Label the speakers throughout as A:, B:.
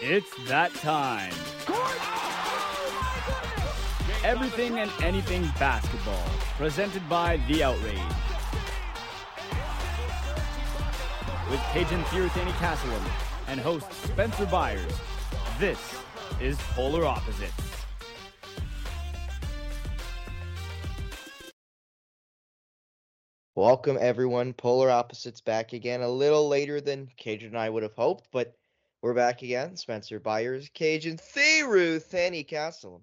A: It's that time. Everything and anything basketball, presented by The Outrage. With Kajan Thirutani Castleman and host Spencer Byers, this is Polar Opposites.
B: Welcome everyone. Polar Opposites back again. A little later than Kajan and I would have hoped, but we're back again. Spencer Byers, Kajan, Theru, Thany Castle.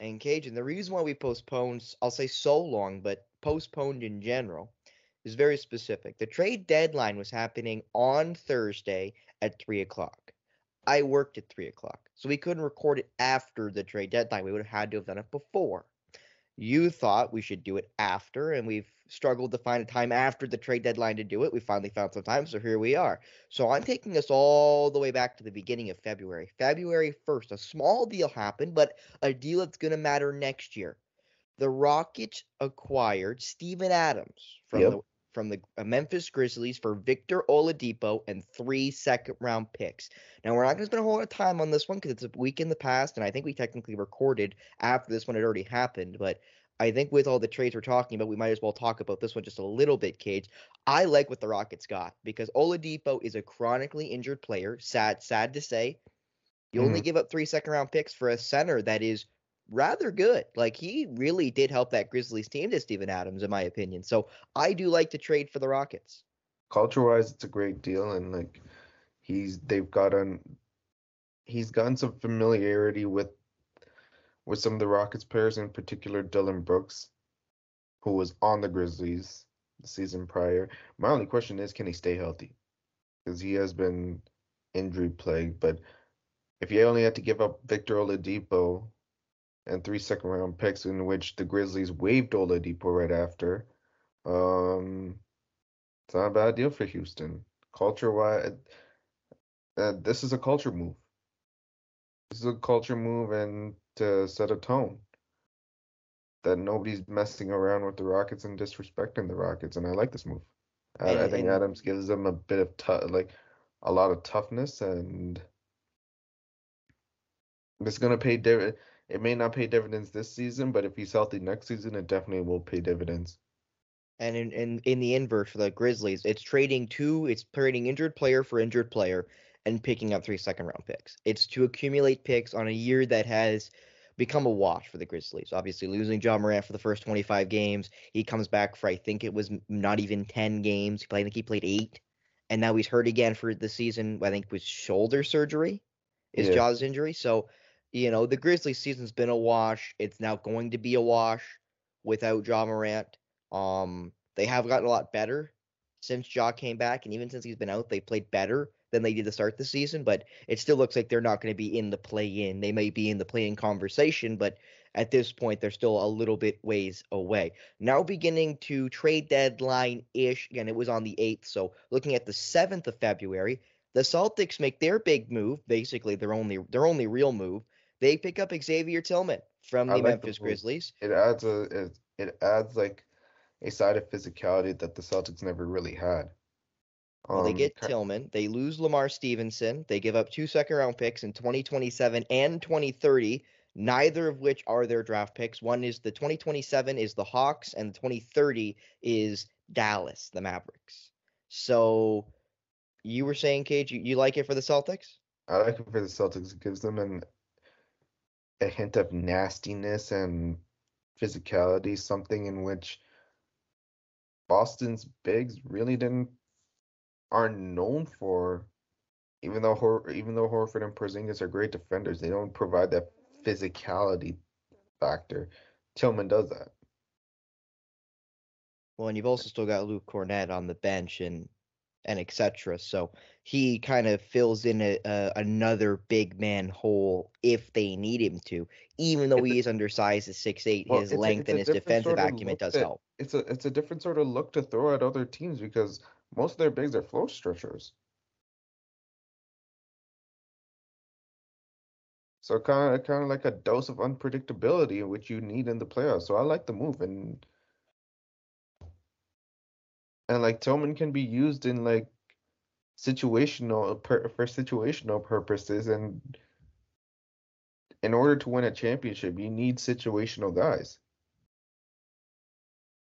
B: And Kajan, the reason why we postponed, I'll say so long, but postponed in general, is very specific. The trade deadline was happening on Thursday at 3 o'clock. I worked at 3 o'clock, so we couldn't record it after the trade deadline. We would have had to have done it before. You thought we should do it after, and we've struggled to find a time after the trade deadline to do it. We finally found some time, so here we are. So I'm taking us all the way back to the beginning of February. February 1st, a small deal happened, but a deal that's going to matter next year. The Rockets acquired Steven Adams from
C: Yep.
B: the from the Memphis Grizzlies for Victor Oladipo and three second round picks. Now we're not going to spend a whole lot of time on this one because it's a week in the past, and I think we technically recorded after this one had already happened. But I think with all the trades we're talking about, we might as well talk about this one just a little bit, Cage. I like what the Rockets got because Oladipo is a chronically injured player. Sad, sad to say. You only mm-hmm. give up three second round picks for a center that is rather good. Like he really did help that Grizzlies team to Steven Adams, in my opinion. So I do like to trade for the Rockets.
C: culture wise it's a great deal and like he's they've gotten he's gotten some familiarity with with some of the Rockets players in particular Dillon Brooks who was on the Grizzlies the season prior. My only question is can he stay healthy? Because he has been injury plagued, but if you only had to give up Victor Oladipo and three second round picks in which the Grizzlies waived Oladipo right after, um it's not a bad deal for Houston. Culture wise, uh, this is a culture move. This is a culture move and to set a tone that nobody's messing around with the Rockets and disrespecting the Rockets, and I like this move. I, I think
B: and-
C: Adams gives them a bit of tou like a lot of toughness, and it's gonna pay div. It may not pay dividends this season, but if he's healthy next season, it definitely will pay dividends.
B: And in, in, in the inverse for the Grizzlies, it's trading two, it's trading injured player for injured player and picking up three second round picks. It's to accumulate picks on a year that has become a wash for the Grizzlies. Obviously, losing Ja Morant for the first 25 games. He comes back for, I think it was not even 10 games. He played, I think he played eight. And now he's hurt again for the season, I think it was shoulder surgery, is
C: Yeah.
B: Ja's injury. So, you know, the Grizzlies season's been a wash. It's now going to be a wash without Ja Morant. Um, they have gotten a lot better since Ja came back, and even since he's been out, they played better than they did to start the season. But it still looks like they're not going to be in the play-in. They may be in the play-in conversation, but at this point, they're still a little bit ways away. Now beginning to trade deadline ish. Again, it was on the eighth, so looking at the seventh of February, the Celtics make their big move. Basically, their only their only real move. They pick up Xavier Tillman from the
C: like
B: Memphis
C: move.
B: Grizzlies.
C: it adds a it, it adds like a side of physicality that the Celtics never really had.
B: Well, they
C: Um,
B: get
C: ki-
B: Tillman. They lose Lamar Stevenson. They give up two second round picks in 2027 and 2030, neither of which are their draft picks. One is the 2027 is the Hawks, and the 2030 is Dallas, the Mavericks. So you were saying, Cage, you, you like it for the Celtics?
C: I like it for the Celtics. It gives them an a hint of nastiness and physicality, something in which Boston's bigs really didn't are known for. Even though Hor- even though Horford and Porzingis are great defenders, they don't provide that physicality factor. Tillman does that.
B: Well, and you've also still got Luke Kornet on the bench and and etc. So he kind of fills in a, a, another big man hole if they need him to. Even though
C: It's
B: he is undersized at six eight,
C: Well,
B: his length
C: a
B: and his defensive
C: sort of
B: acumen does
C: that-
B: help.
C: It's a it's a different sort of look to throw at other teams because most of their bigs are float stretchers. So kind of kind of like a dose of unpredictability, which you need in the playoffs. So I like the move, and and like Tillman can be used in like situational per, for situational purposes and in order to win a championship you need situational guys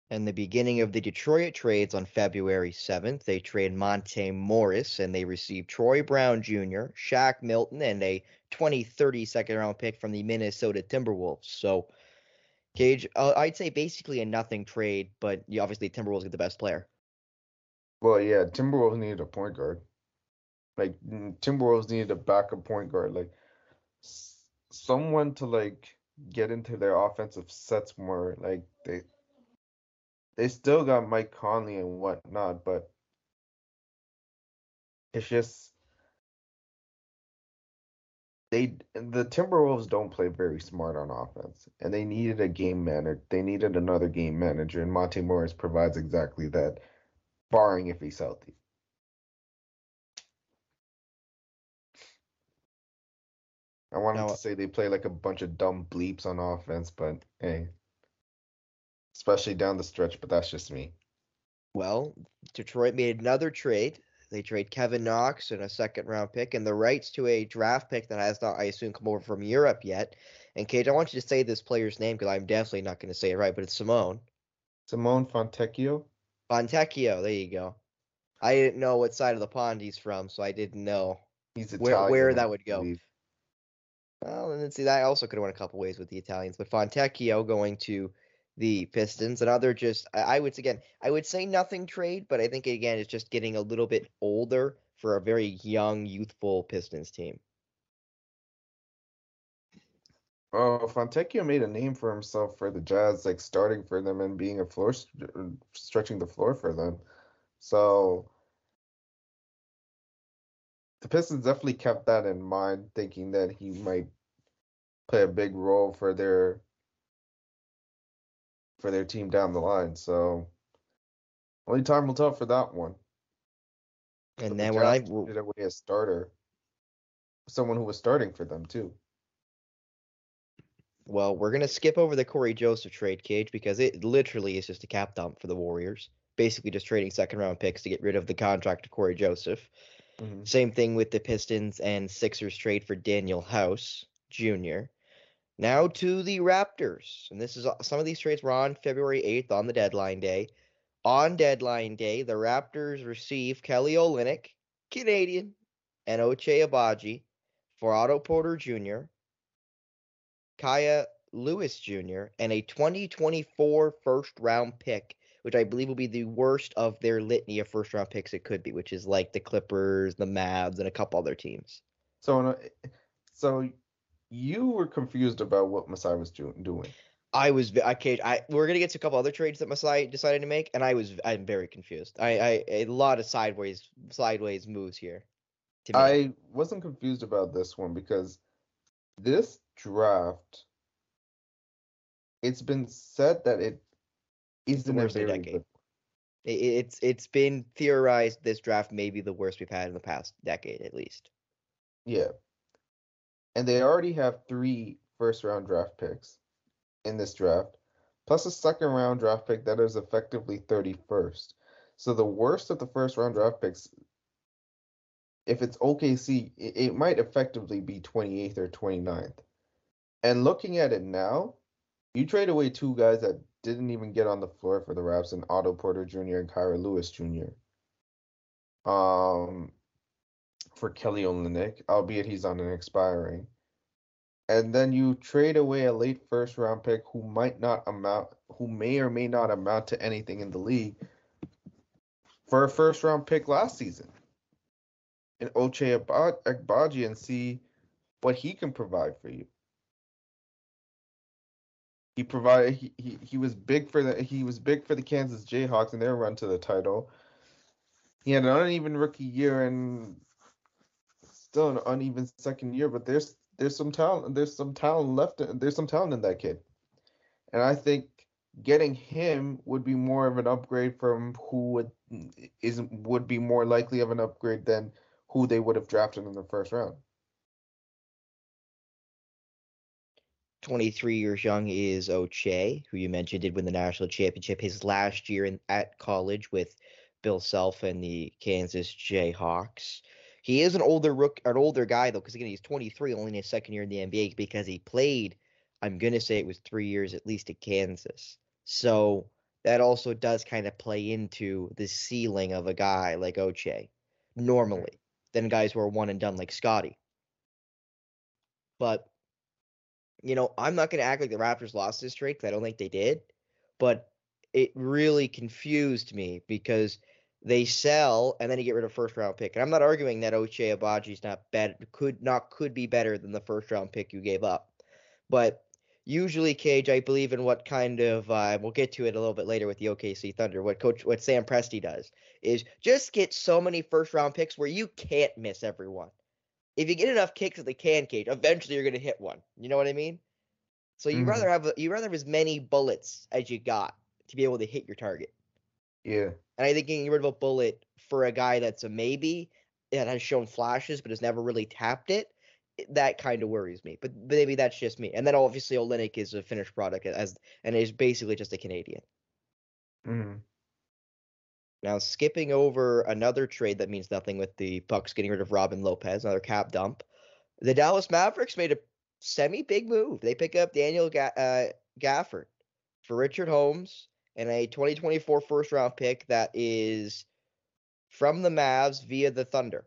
B: And the beginning of the Detroit trades on February 7th, they trade Monte Morris and they received Troy Brown Jr., Shake Milton, and a 2030 second round pick from the Minnesota Timberwolves. So, Cage, uh, I'd say basically a nothing trade, but you obviously Timberwolves get the best player.
C: well yeah timberwolves needed a point guard like timberwolves needed a backup point guard like someone to like get into their offensive sets more like they they still got mike conley and whatnot but it's just they the Timberwolves don't play very smart on offense, and they needed a game manager. They needed another game manager, and Monte Morris provides exactly that, barring if he's healthy. I wanted
B: Now-
C: to say they play like a bunch of dumb bleeps on offense, but hey, especially down the stretch. But that's just me.
B: Well, Detroit made another trade. They trade Kevin Knox and a second round pick and the rights to a draft pick that has not, I assume, come over from Europe yet. And Cage, I want you to say this player's name because I'm definitely not going to say it right, but it's Simone.
C: Simone Fontecchio.
B: Fontecchio, there you go. I didn't know what side of the pond he's from, so I didn't know. Where- where
C: I
B: that would go. Well, and then see that also could have went a couple ways with the Italians, but Fontecchio going to the Pistons. Another just, I would again, I would say nothing trade, but I think again it's just getting a little bit older for a very young, youthful Pistons team.
C: Oh, Fontecchio made a name for himself for the Jazz, like starting for them and being a floor stretching the floor for them. So the Pistons definitely kept that in mind, thinking that he might play a big role for their for their team down the line. So only time will tell for that one.
B: And
C: the
B: then when I
C: traded away a starter, someone who was starting for them too.
B: well, we're gonna skip over the Cory Joseph trade cage because it literally is just a cap dump for the Warriors. Basically, just trading second round picks to get rid of the contract to Cory Joseph.
C: Mhm.
B: Same thing with the Pistons and Sixers trade for Danuel House Jr. Now to the Raptors. And this is uh, some of these trades were on February 8th on the deadline day. On deadline day, the Raptors receive Kelly Olynyk, Canadian, and Ochai Agbaji for Otto Porter Jr., Kira Lewis Jr., and a 2024 first round pick which I believe will be the worst of their litany of first round picks it could be, which is like the Clippers, the Mavs, and a couple other teams.
C: So, so you were confused about what Masai was do- doing.
B: I was ve- okay. I we're gonna get to a couple other trades that Masai decided to make, and I was I'm very confused. I, I a lot of sideways sideways moves here.
C: I wasn't confused about this one because this draft, it's been said that it isn't a
B: of the
C: very
B: decade.
C: good.
B: I- I- it's it's been theorized this draft may be the worst we've had in the past decade at least.
C: Yeah. And they already have three first round draft picks in this draft, plus a second round draft pick that is effectively 31st. So the worst of the first round draft picks, if it's OKC, it, it might effectively be 28th or 29th. And looking at it now, you trade away two guys that didn't even get on the floor for the Raps and Otto Porter Jr. and Kira Lewis Jr. Um, for Kelly Olynyk, albeit he's on an expiring. And then you trade away a late first round pick who might not amount, who may or may not amount to anything in the league for a first round pick last season. And Ochai Agba- Agbaji and see what he can provide for you. He provided he, he, he was big for the he was big for the Kansas Jayhawks in their run to the title. He had an uneven rookie year and still an uneven second year, but there's there's some talent there's some talent left there's some talent in that kid. And I think getting him would be more of an upgrade from who would isn't would be more likely of an upgrade than who they would have drafted in the first round.
B: 23 years young is Ochai, who you mentioned did win the national championship his last year in at college with Bill Self and the Kansas Jayhawks. He is an older rook, an older guy though, because again he's 23, only in his second year in the NBA because he played. I'm gonna say it was three years at least at Kansas. So that also does kind of play into the ceiling of a guy like Ochai normally than guys who are one and done like Scotty. But you know, I'm not going to act like the Raptors lost this trade because I don't think they did. But it really confused me because they sell and then you get rid of first round pick. And I'm not arguing that Ochai Agbaji's not bad could not could be better than the first round pick you gave up. But usually, Cage, I believe in what kind of uh, we'll get to it a little bit later with the OKC Thunder. What coach what Sam Presti does is just get so many first round picks where you can't miss everyone. If you get enough kicks at the can cage, eventually you're gonna hit one. You know what I mean? So you
C: Mhm.
B: rather have you rather have as many bullets as you got to be able to hit your target.
C: Yeah.
B: And I think getting rid of a bullet for a guy that's a maybe that has shown flashes but has never really tapped it, it- that kind of worries me. But maybe that's just me. And then obviously Olynyk is a finished product as and is basically just a Canadian.
C: hmm
B: Now skipping over another trade that means nothing with the Bucks getting rid of Robin Lopez, another cap dump. The Dallas Mavericks made a semi big move. They pick up Daniel Ga- uh, Gafford for Richaun Holmes and a 2024 first round pick that is from the Mavs via the Thunder.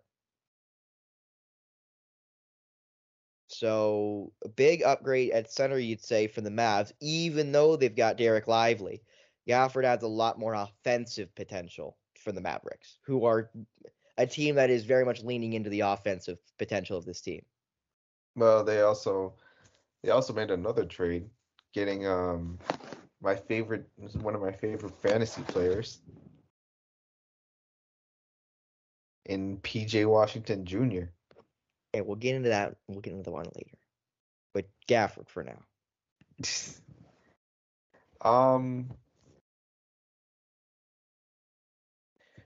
B: So a big upgrade at center, you'd say, for the Mavs, even though they've got Dereck Lively. Gafford adds a lot more offensive potential for the Mavericks, who are a team that is very much leaning into the offensive potential of this team.
C: Well, they also they also made another trade, getting um my favorite one of my favorite fantasy players in PJ Washington Jr.
B: Okay, we'll get into that. We'll get into the one later. But Gafford for now.
C: um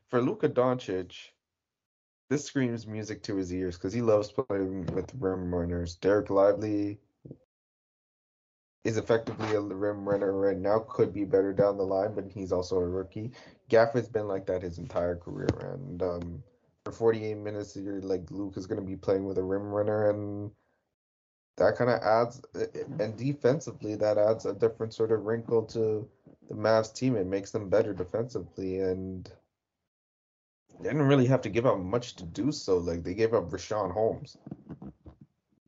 C: for Luka Doncic, this screams music to his ears because he loves playing with rim runners. Dereck Lively is effectively a rim runner right now, could be better down the line, but he's also a rookie. Gafford's been like that his entire career, and um, for 48 minutes, you're like Luke is going to be playing with a rim runner, and that kind of adds, and defensively, that adds a different sort of wrinkle to the Mavs team. It makes them better defensively, and they didn't really have to give up much to do so. Like they gave up Richaun Holmes,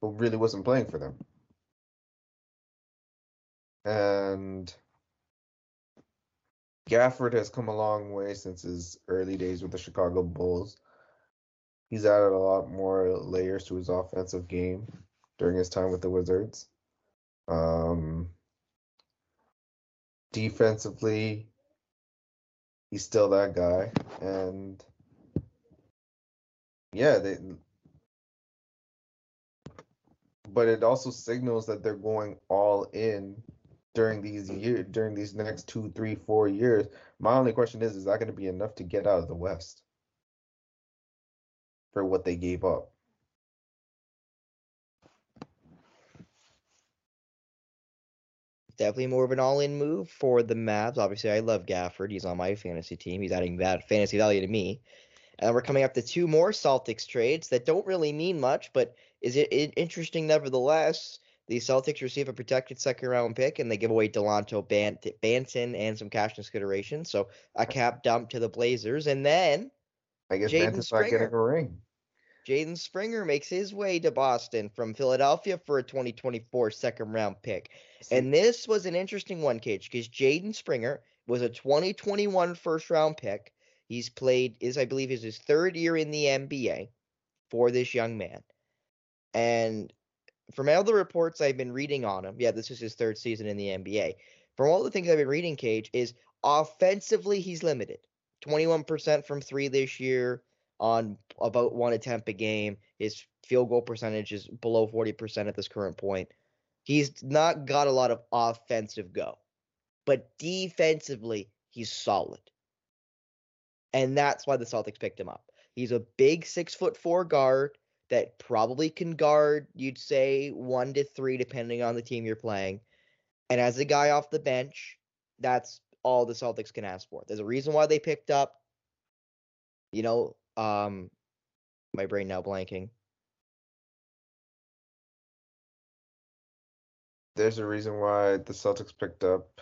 C: who really wasn't playing for them. And Gafford has come a long way since his early days with the Chicago Bulls. He's added a lot more layers to his offensive game during his time with the Wizards. Um, defensively, he's still that guy, and yeah, they. But it also signals that they're going all in during these year during these next two, three, four years. My only question is, is that going to be enough to get out of the West for what they gave up?
B: Definitely more of an all-in move for the Mavs. Obviously, I love Gafford. He's on my fantasy team. He's adding that fantasy value to me. And we're coming up to two more Celtics trades that don't really mean much, but is it, it interesting nevertheless? The Celtics receive a protected second round pick and they give away Dalano Bant- Banton and some cash consideration. So a cap dump to the Blazers. And then
C: I guess
B: Jaden
C: Banton's not getting
B: Springer.
C: a ring.
B: Jaden Springer makes his way to Boston from Philadelphia for a 2024 second round pick. And this was an interesting one, Cage, because Jaden Springer was a 2021 first round pick. He's played is I believe is his third year in the NBA for this young man. And from all the reports I've been reading on him, yeah, this is his third season in the NBA. From all the things I've been reading, Cage, is offensively he's limited. 21% from three this year on about one attempt a game. His field goal percentage is below 40% at this current point. He's not got a lot of offensive go, but defensively, he's solid. And that's why the Celtics picked him up. He's a big six foot four guard that probably can guard, you'd say, one to three, depending on the team you're playing. And as a guy off the bench, that's all the Celtics can ask for. There's a reason why they picked up You know, um, my brain now blanking.
D: There's a reason why the Celtics picked up.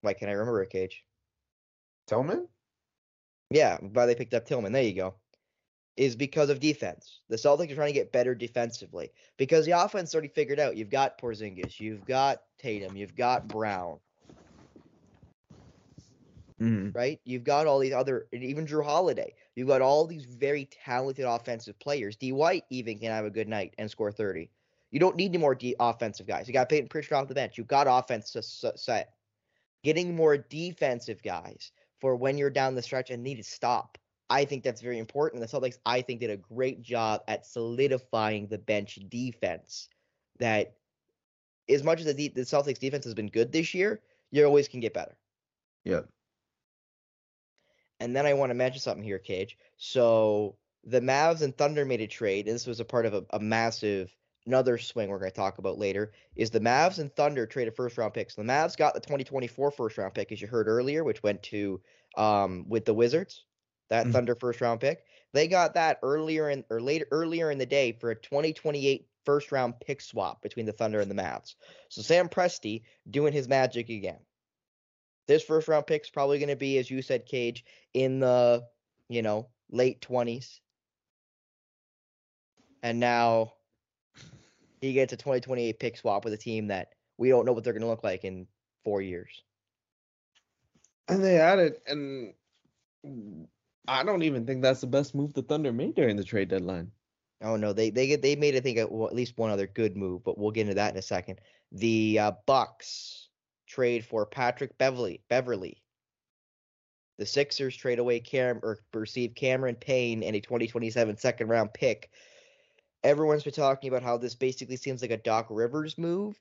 B: Why can't I remember it, Cage?
D: Tillman?
B: Yeah, why they picked up Tillman. There you go. Is because of defense. The Celtics are trying to get better defensively because the offense already figured out. You've got Porzingis, you've got Tatum, you've got Brown,
D: Mm-hmm.
B: right? You've got all these other, and even Jrue Holiday. You've got all these very talented offensive players. D. White even can have a good night and score 30. You don't need any more D- offensive guys. You got Payton Pritchard off the bench. You've got offense set. Getting more defensive guys for when you're down the stretch and need to stop. I think that's very important. The Celtics, I think, did a great job at solidifying the bench defense. That, as much as the, de- the Celtics defense has been good this year, you always can get better.
D: Yeah.
B: And then I want to mention something here, Cage. So the Mavs and Thunder made a trade, and this was a part of a, a massive another swing we're going to talk about later. Is the Mavs and Thunder traded first round picks? The Mavs got the 2024 first round pick, as you heard earlier, which went to um with the Wizards. That
D: Mhm.
B: Thunder first round pick. They got that earlier in or later earlier in the day for a 2028 first round pick swap between the Thunder and the Mavs. So Sam Presti doing his magic again. This first round pick's probably going to be, as you said, Cage, in the you know late 20s. And now he gets a 2028 pick swap with a team that we don't know what they're going to look like in four years.
C: And they added, and I don't even think that's the best move the Thunder made during the trade deadline.
B: Oh no, they they get they made I think well, at least one other good move, but we'll get into that in a second. The uh, Bucks trade for Patrick Beverley. Beverley. The Sixers trade away Cam or receive Cameron Payne and a 2027 second round pick. Everyone's been talking about how this basically seems like a Doc Rivers move.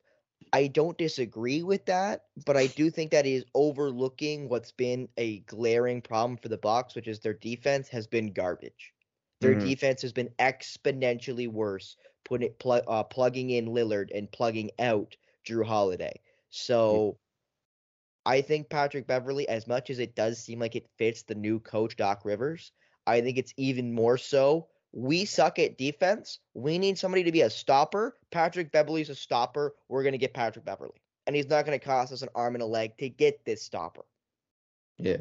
B: I don't disagree with that, but I do think that is overlooking what's been a glaring problem for the Bucks, which is their defense has been garbage. Their
D: Mhm.
B: defense has been exponentially worse, putting pl- uh, plugging in Lillard and plugging out Jrue Holiday. So I think Patrick Beverley, as much as it does seem like it fits the new coach Doc Rivers, I think it's even more so. We suck at defense. We need somebody to be a stopper. Patrick Beverley's a stopper. We're gonna get Patrick Beverley, and he's not gonna cost us an arm and a leg to get this stopper
D: Yeah.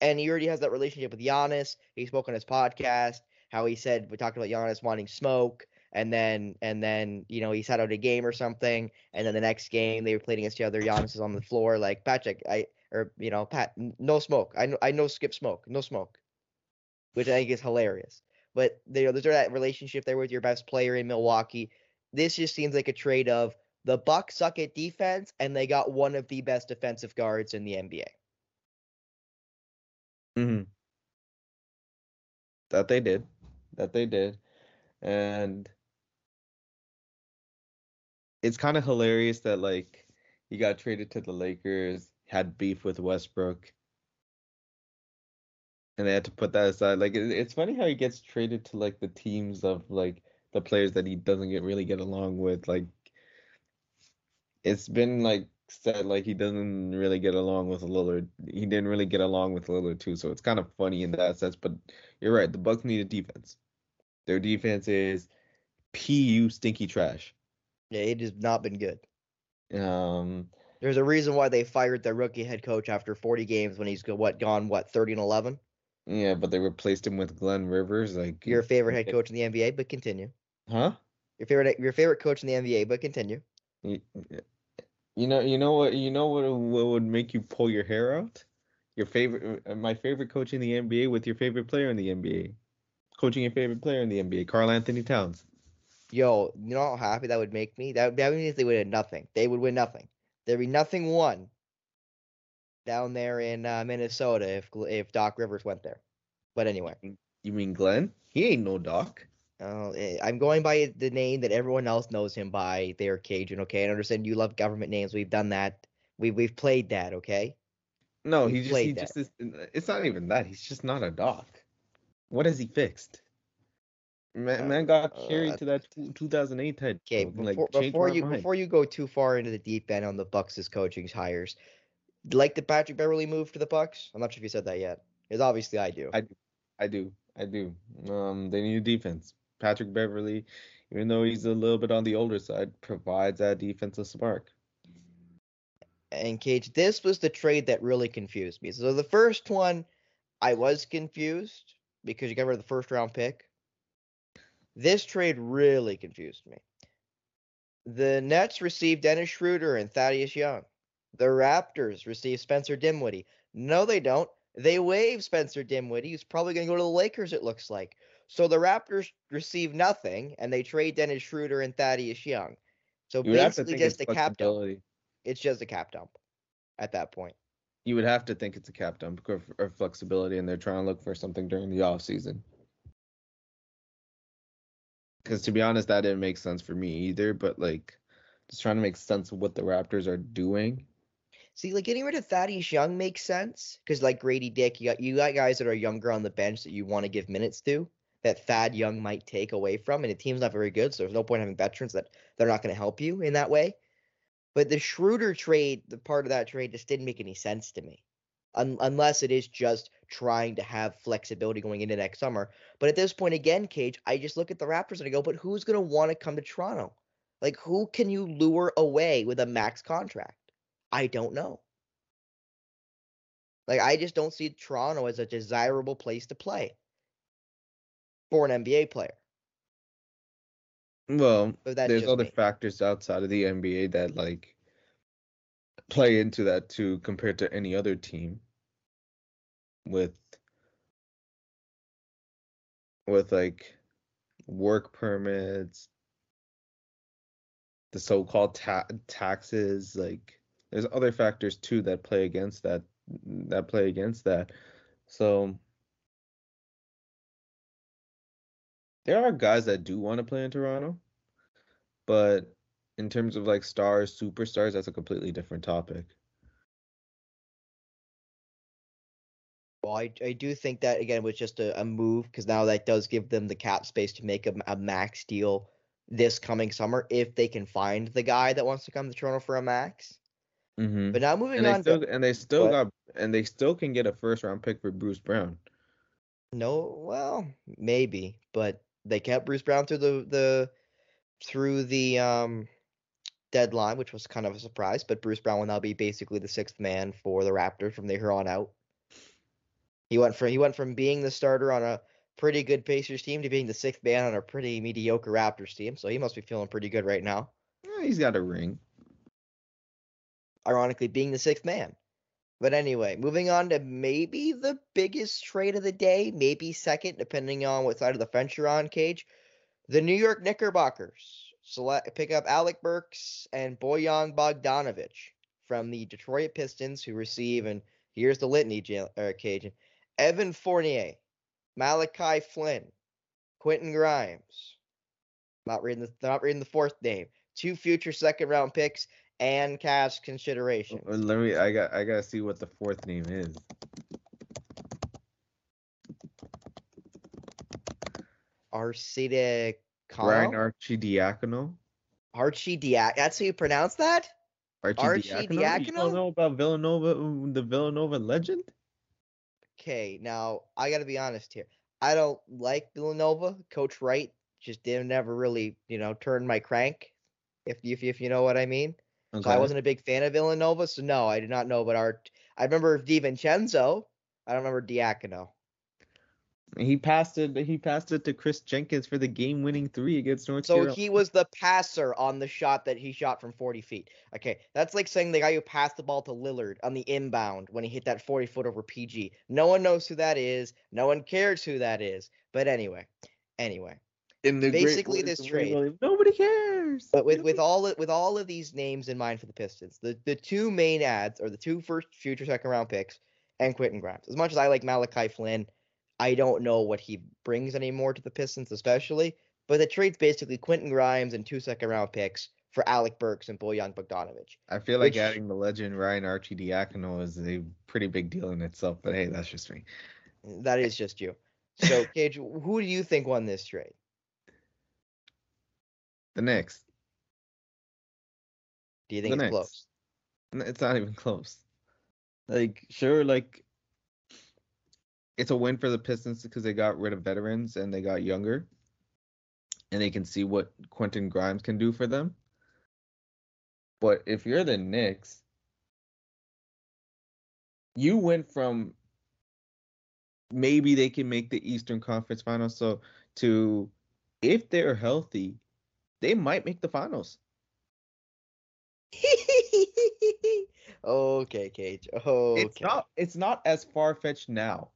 B: and he already has that relationship with Giannis. He spoke on his podcast how he said we talked about Giannis wanting smoke, and then and then you know he sat out a game or something, and then the next game they were playing against each other. Giannis is on the floor like Patrick, I or you know Pat, no smoke. I know I know skip smoke, no smoke, which I think is hilarious. But you know there's that relationship there with your best player in Milwaukee. This just seems like a trade of the Bucks suck at defense, and they got one of the best defensive guards in the NBA.
C: Mm-hmm. That they did. That they did. And it's kind of hilarious that like he got traded to the Lakers, had beef with Westbrook, and they had to put that aside. Like it, it's funny how he gets traded to like the teams of like the players that he doesn't get really get along with. Like it's been like said like he doesn't really get along with Lillard. He didn't really get along with Lillard too, so it's kind of funny in that sense. But you're right, the Bucks need a defense. Their defense is pu stinky trash.
B: Yeah, it has not been good.
C: Um,
B: There's a reason why they fired their rookie head coach after 40 games when he's what gone what 30 and 11.
C: Yeah, but they replaced him with Glenn Rivers. Like
B: Your favorite head coach in the NBA, but continue.
C: huh?
B: Your favorite your favorite coach in the NBA, but continue.
C: You, you know, you know what, you know what, what would make you pull your hair out? Your favorite, uh, my favorite coach in the NBA with your favorite player in the NBA, coaching your favorite player in the NBA, Karl Anthony Towns.
B: Yo, you know how happy that would make me? That that means they would have nothing. They would win nothing. There'd be nothing won down there in uh, Minnesota if if Doc Rivers went there. But anyway,
C: You mean Glenn? He ain't no doc.
B: uh, I'm going by the name that everyone else knows him by. They're Kajan, okay? I understand you love government names. We've done that. We we've played that, okay?
C: No,
B: He
C: he just, he
B: played
C: just is. It's not even that. He's just not a doc. What has he fixed? Man,
B: Uh,
C: man got
B: uh,
C: carried to that 2008 title.
B: Okay,
C: like,
B: before,
C: changed
B: before you
C: mind.
B: before you go too far into the deep end on the Bucks' coaching hires, like the Patrick Beverley move to the Bucks? I'm not sure if you said that yet. Because obviously I do.
C: I I do. I do. Um, they need a defense. Patrick Beverley, even though he's a little bit on the older side, provides that defensive spark.
B: and Cage, this was the trade that really confused me. So the first one, I was confused because you got rid of the first round pick. This trade really confused me. The Nets received Dennis Schroeder and Thaddeus Young. The Raptors receive Spencer Dinwiddie. No, they don't. They waive Spencer Dinwiddie, who's probably going to go to the Lakers, it looks like. So the Raptors receive nothing, and they trade Dennis Schroeder and Thaddeus Young. So
C: You would have to
B: basically, just a cap dump it's just a cap dump at that point.
C: You would have to think it's a cap dump or, or flexibility, and they're trying to look for something during the off season. Because to be honest, that didn't make sense for me either. But like, just trying to make sense of what the Raptors are doing.
B: See, like getting rid of Thaddeus Young makes sense because, like Gradey Dick, you got you got guys that are younger on the bench that you want to give minutes to that Thad Young might take away from, and the team's not very good, so there's no point having veterans that they're not going to help you in that way. But the Schroeder trade, the part of that trade, just didn't make any sense to me, Un- unless it is just trying to have flexibility going into next summer. But at this point, again, Cage, I just look at the Raptors and I go, but who's going to want to come to Toronto? Like, who can you lure away with a max contract? I don't know. Like I just don't see Toronto as a desirable place to play for an NBA player.
C: Well, there's other
B: me.
C: factors outside of the NBA that like play into that too, compared to any other team. With with like work permits, the so-called ta- taxes, like there's other factors too that play against that that play against that. So there are guys that do want to play in Toronto, but in terms of like stars, superstars, that's a completely different topic.
B: Well, I, I do think that again was just a, a move because now that does give them the cap space to make a, a max deal this coming summer if they can find the guy that wants to come to Toronto for a max.
C: Mm-hmm.
B: But now moving
C: And
B: on
C: still
B: to
C: and they still
B: What?
C: got and they still can get a first round pick for Bruce Brown.
B: no, well, maybe, but they kept Bruce Brown through the the through the um deadline, which was kind of a surprise. But Bruce Brown will now be basically the sixth man for the Raptors from there on out. He went from he went from being the starter on a pretty good Pacers team to being the sixth man on a pretty mediocre Raptors team. So he must be feeling pretty good right now.
C: Eh, he's got a ring.
B: Ironically, being the sixth man. But anyway, moving on to maybe the biggest trade of the day, maybe second, depending on what side of the fence you're on, Cage. The New York Knickerbockers select pick up Alec Burks and Bojan Bogdanovic from the Detroit Pistons, who receive and here's the litany, uh, Cage. Evan Fournier, Malachi Flynn, Quentin Grimes. Not reading the not reading the fourth name. Two future second round picks and cash consideration.
C: Let me. I got. I gotta see what the fourth name is.
B: Arcida
C: Brian
B: Cano?
C: Arcidiacono.
B: Archie Diac. That's how you pronounce that? Archie
C: Arcidiacono. You don't know about Villanova, the Villanova legend?
B: Okay, now I got to be honest here. I don't like Villanova. Coach Wright just didn't never really, you know, turn my crank. If if if you know what I mean. So I wasn't a big fan of Villanova. So no, I did not know But Art. I remember DiVincenzo. I don't remember Diacono.
C: He passed it. He passed it to Kris Jenkins for the game-winning three against North
B: So
C: Carolina.
B: he was the passer on the shot that he shot from 40 feet. Okay, that's like saying the guy who passed the ball to Lillard on the inbound when he hit that 40 foot over PG. No one knows who that is. No one cares who that is. But anyway, anyway.
C: In the
B: basically this trade-
C: Williams, Nobody cares.
B: But with with all with all of these names in mind for the Pistons, the the two main ads are the two first future second round picks and Quentin Grimes. As much as I like Malachi Flynn, I don't know what he brings anymore to the Pistons, especially. But the trade's basically Quentin Grimes and two second round picks for Alec Burks and Bojan Bogdanovic.
C: I feel like
B: which-
C: adding the legend Ryan Archie Arcidiacono is a pretty big deal in itself. But hey, that's just me.
B: That is just you. So, Cage, who do you think won this trade?
C: The Knicks.
B: Do you think
C: The
B: it's close?
C: It's not even close. Like, sure, like it's a win for the Pistons because they got rid of veterans and they got younger, and they can see what Quentin Grimes can do for them. But if you're the Knicks, you went from maybe they can make the Eastern Conference Finals, so to if they're healthy, they might make the finals.
B: okay, Cage. Okay.
C: It's not it's not as far fetched now.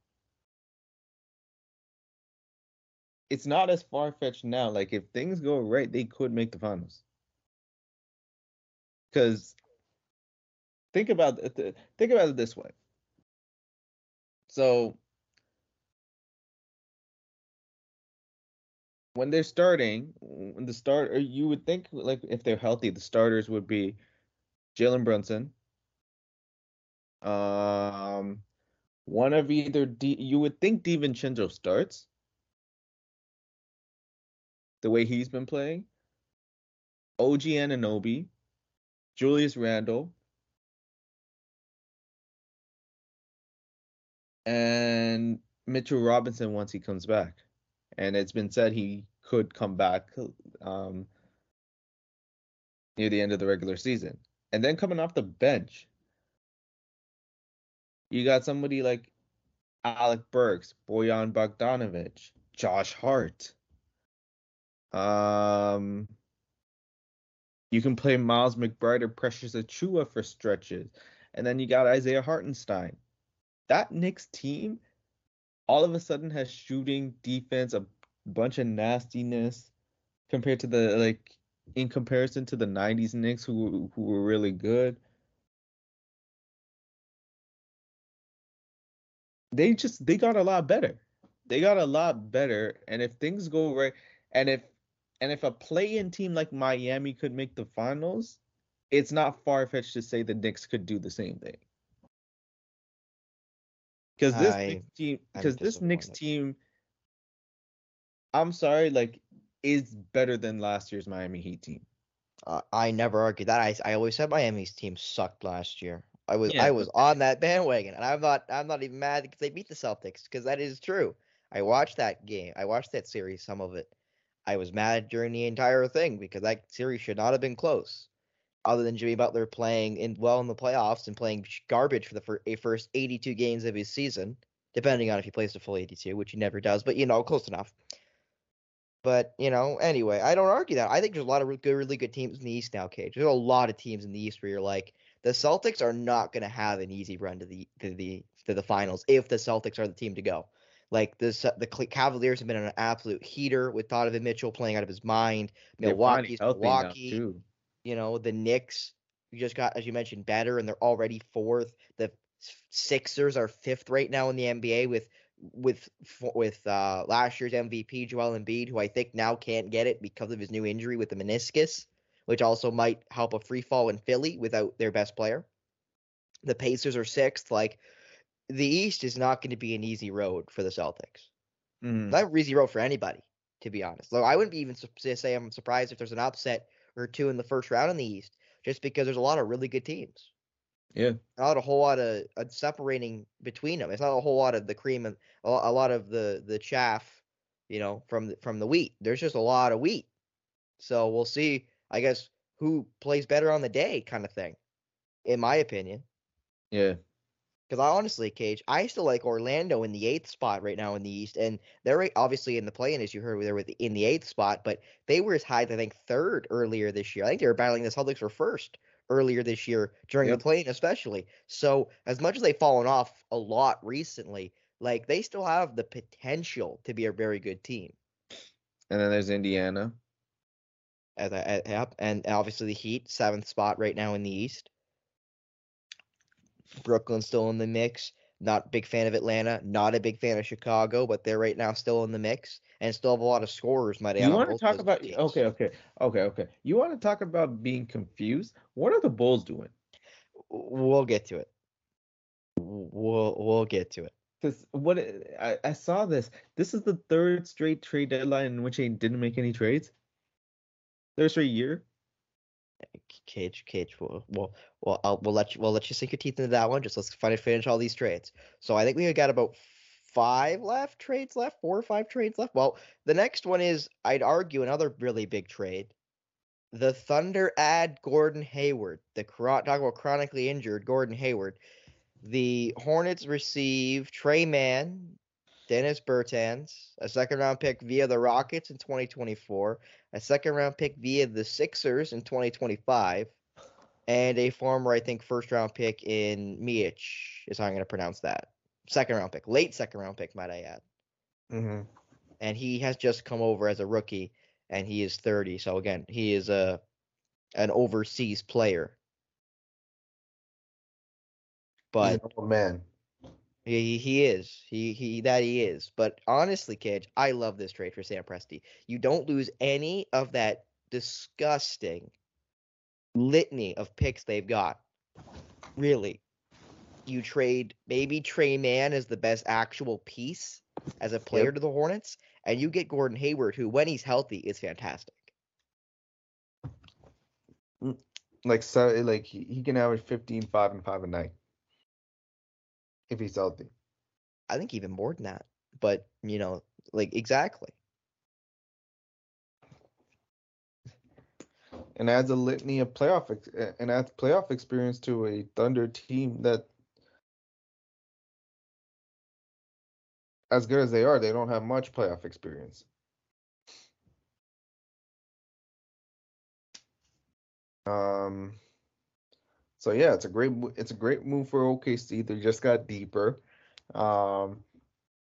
C: It's not as far fetched now. Like if things go right, they could make the finals. Because think about. Think about it this way. So when they're starting, when the start, you would think like if they're healthy, the starters would be Jalen Brunson. Um, one of either D, you would think DiVincenzo starts the way he's been playing. OG Anunoby, Julius Randle, and Mitchell Robinson once he comes back. And it's been said he could come back um, near the end of the regular season. And then coming off the bench, you got somebody like Alec Burks, Bojan Bogdanovic, Josh Hart. Um, you can play Miles McBride or Precious Achiuwa for stretches. And then you got Isaiah Hartenstein. That Knicks team all of a sudden has shooting, defense, a bunch of nastiness compared to the like in comparison to the 90s Knicks who who were really good. They just they got a lot better. They got a lot better and if things go right and if and if a play-in team like Miami could make the finals, it's not far-fetched to say the Knicks could do the same thing. Because this
B: I-
C: Knicks team
B: I'm
C: because this Knicks team I'm sorry, like is better than last year's Miami Heat team.
B: Uh, I never argued that. I I always said Miami's team sucked last year. I was
C: Yeah,
B: I was on that bandwagon, and I'm not I'm not even mad because they beat the Celtics because that is true. I watched that game. I watched that series, some of it. I was mad during the entire thing because that series should not have been close. Other than Jimmy Butler playing in well in the playoffs and playing garbage for the fir- first 82 games of his season, depending on if he plays the full 82, which he never does, but you know, close enough. But you know, anyway, I don't argue that. I think there's a lot of good, really good teams in the East now, Cage. There's a lot of teams in the East where you're like, the Celtics are not going to have an easy run to the to the to the finals if the Celtics are the team to go. Like this, the Cavaliers have been an absolute heater with Donovan Mitchell playing out of his mind. Milwaukee's Milwaukee. You know, the Knicks you just got, as you mentioned, better, and they're already fourth. The Sixers are fifth right now in the NBA with with with uh, last year's MVP Joel Embiid, who I think now can't get it because of his new injury with the meniscus, which also might help a free fall in Philly without their best player. The Pacers are sixth. Like the East is not going to be an easy road for the Celtics.
C: Mhm.
B: Not an easy road for anybody, to be honest. Though I wouldn't be even su- say I'm surprised if there's an upset or two in the first round in the East, just because there's a lot of really good teams.
C: Yeah.
B: Not a whole lot of uh, separating between them. It's not a whole lot of the cream and a, a lot of the the chaff, you know, from the, from the wheat. There's just a lot of wheat. So we'll see. I guess who plays better on the day, kind of thing. In my opinion.
C: Yeah.
B: Because I honestly, Cage, I still like Orlando in the eighth spot right now in the East, and they're obviously in the play-in, as you heard, they were in the eighth spot, but they were as high as I think third earlier this year. I think they were battling the Celtics for first earlier this year during
C: Yep.
B: the play-in, especially. So as much as they've fallen off a lot recently, like they still have the potential to be a very good team.
C: And then there's Indiana.
B: As I, and obviously the Heat, seventh spot right now in the East. Brooklyn's still in the mix. Not big fan of Atlanta. Not a big fan of Chicago, but they're right now still in the mix and still have a lot of scorers. Might
C: You want to talk about
B: teams.
C: okay, okay, okay, okay. You want to talk about being confused? What are the Bulls doing?
B: We'll get to it. We'll we'll get to it.
C: Because what I, I saw this. This is the third straight trade deadline in which they didn't make any trades. Third straight year.
B: Cage, Cage. We'll, we'll, we'll, I'll, we'll let you, we'll let you sink your teeth into that one. Just let's find finish all these trades. So I think we got about five left trades left, four or five trades left. Well, the next one is, I'd argue, another really big trade. The Thunder add Gordon Hayward. The talk about chronically injured Gordon Hayward. The Hornets receive Tre Mann, Davis Bertans, a second round pick via the Rockets in 2024, a second round pick via the Sixers in 2025, and a former, I think, first round pick in Miich, is how I'm going to pronounce that. Second round pick, late second round pick, might I add.
C: hmm
B: And he has just come over as a rookie, and he is 30. So again, he is a an overseas player. But
C: oh man,
B: He he is. He he that he is. But honestly, Cage, I love this trade for Sam Presti. You don't lose any of that disgusting litany of picks they've got. Really. You trade maybe Tre Mann as the best actual piece as a player to the Hornets, and you get Gordon Hayward, who when he's healthy is fantastic.
C: Mm, like so, like he, he can average 15, 5, and 5 a night if he's healthy.
B: I think even more than that. But you know, like exactly.
C: and adds a litany of playoff ex- and adds playoff experience to a Thunder team that, as good as they are, they don't have much playoff experience. Um. So yeah, it's a great it's a great move for OKC. They just got deeper. Um,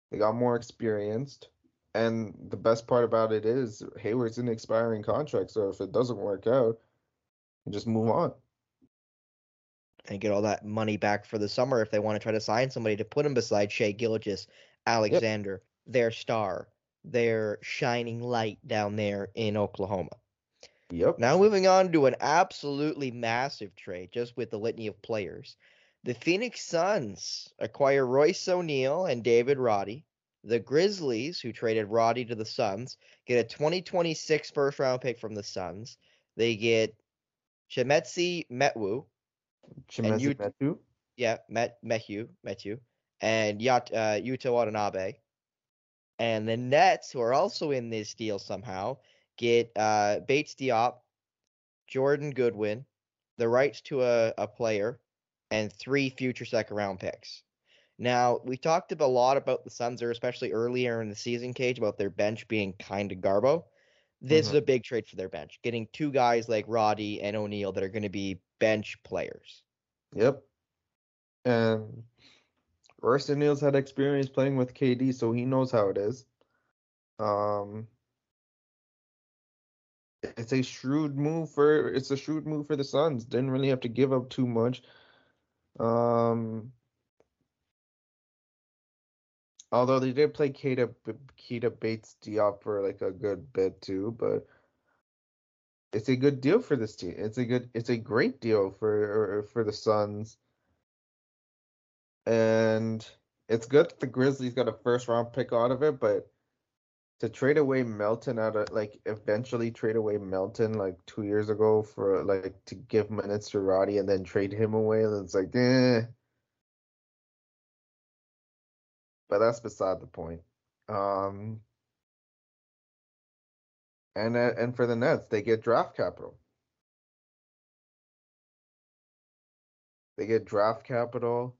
C: they got more experienced. And the best part about it is Hayward's an expiring contract, so if it doesn't work out, just move on.
B: and get all that money back for the summer if they want to try to sign somebody to put him beside Shai Gilgeous, Alexander, their star, their shining light down there in Oklahoma.
C: Yep.
B: Now moving on to an absolutely massive trade, just with the litany of players. The Phoenix Suns acquire Royce O'Neale and David Roddy. The Grizzlies, who traded Roddy to the Suns, get a 2026 first round pick from the Suns. They get Chimezie Metu,
C: Chimezie
B: you-
C: Metu.
B: yeah, Met Mehu, Metu, and Yat, uh, Yuta Watanabe. And the Nets, who are also in this deal somehow, get uh, Bates Diop, Jordan Goodwin, the rights to a, a player, and three future second round picks. Now, we talked a lot about the Suns, or especially earlier in the season, Cage, about their bench being kind of garbo. This is
C: Mhm.
B: a big trade for their bench, getting two guys like Roddy and O'Neale that are going to be bench players.
C: Yep. And Royce O'Neale's had experience playing with KD, so he knows how it is. Um, it's a shrewd move for it's a shrewd move for the Suns. Didn't really have to give up too much. Um, although they did play Keita Keita Bates Diop for like a good bit too, but it's a good deal for this team. It's a good it's a great deal for for the Suns. And it's good that the Grizzlies got a first round pick out of it, but to trade away Melton out of like eventually trade away Melton like two years ago for like to give minutes to Roddy and then trade him away, and it's like eh. But that's beside the point. Um and uh, and for the Nets, they get draft capital. They get draft capital.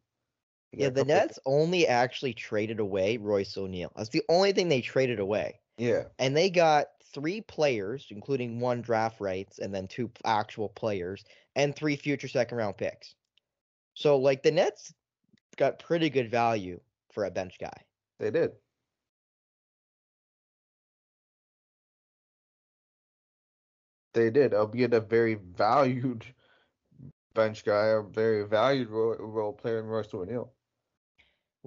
B: Yeah, the Nets only actually traded away Royce O'Neale. That's the only thing they traded away.
C: Yeah,
B: And they got three players, including one draft rights and then two actual players, and three future second round picks. So, like, the Nets got pretty good value for a bench guy.
C: they did. They did, albeit a very valued bench guy, a very valued role, role player in Royce O'Neale.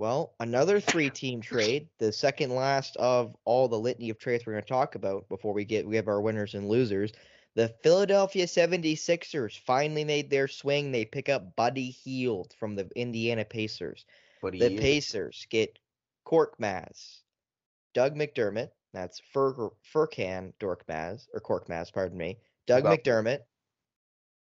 B: Well, another three team trade, the second last of all the litany of trades we're going to talk about before we get we have our winners and losers. The Philadelphia 76ers finally made their swing. They pick up Buddy Hield from the Indiana Pacers.
C: But
B: The
C: he
B: Pacers get Cork Korkmaz, Doug McDermott, that's Fur Furkan Dorkmaz or Korkmaz, pardon me. Doug
C: About-
B: McDermott,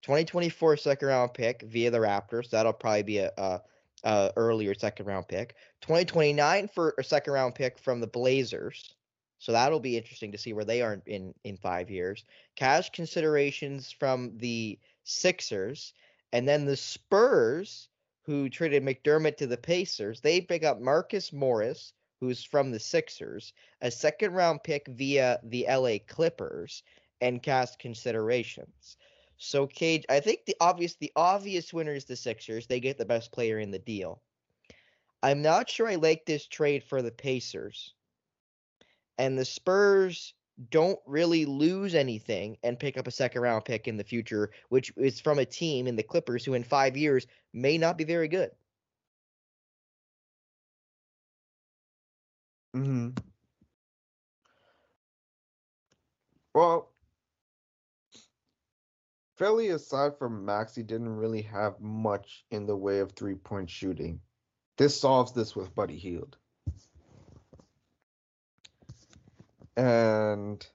B: 2024 second round pick via the Raptors. That'll probably be a, a, a earlier second round pick. 2029 for a second round pick from the Blazers. So that'll be interesting to see where they are in in five years. Cash considerations from the Sixers, and then the Spurs, who traded McDermott to the Pacers. They pick up Marcus Morris, who's from the Sixers, a second round pick via the LA Clippers, and cast considerations. So Cage, I think the obvious the obvious winner is the Sixers. They get the best player in the deal. I'm not sure I like this trade for the Pacers. And the Spurs don't really lose anything and pick up a second round pick in the future, which is from a team in the Clippers who in 5 years may not be very good.
C: hmm Well, Philly, aside from Maxey, didn't really have much in the way of three point shooting. This solves this with Buddy Hield. And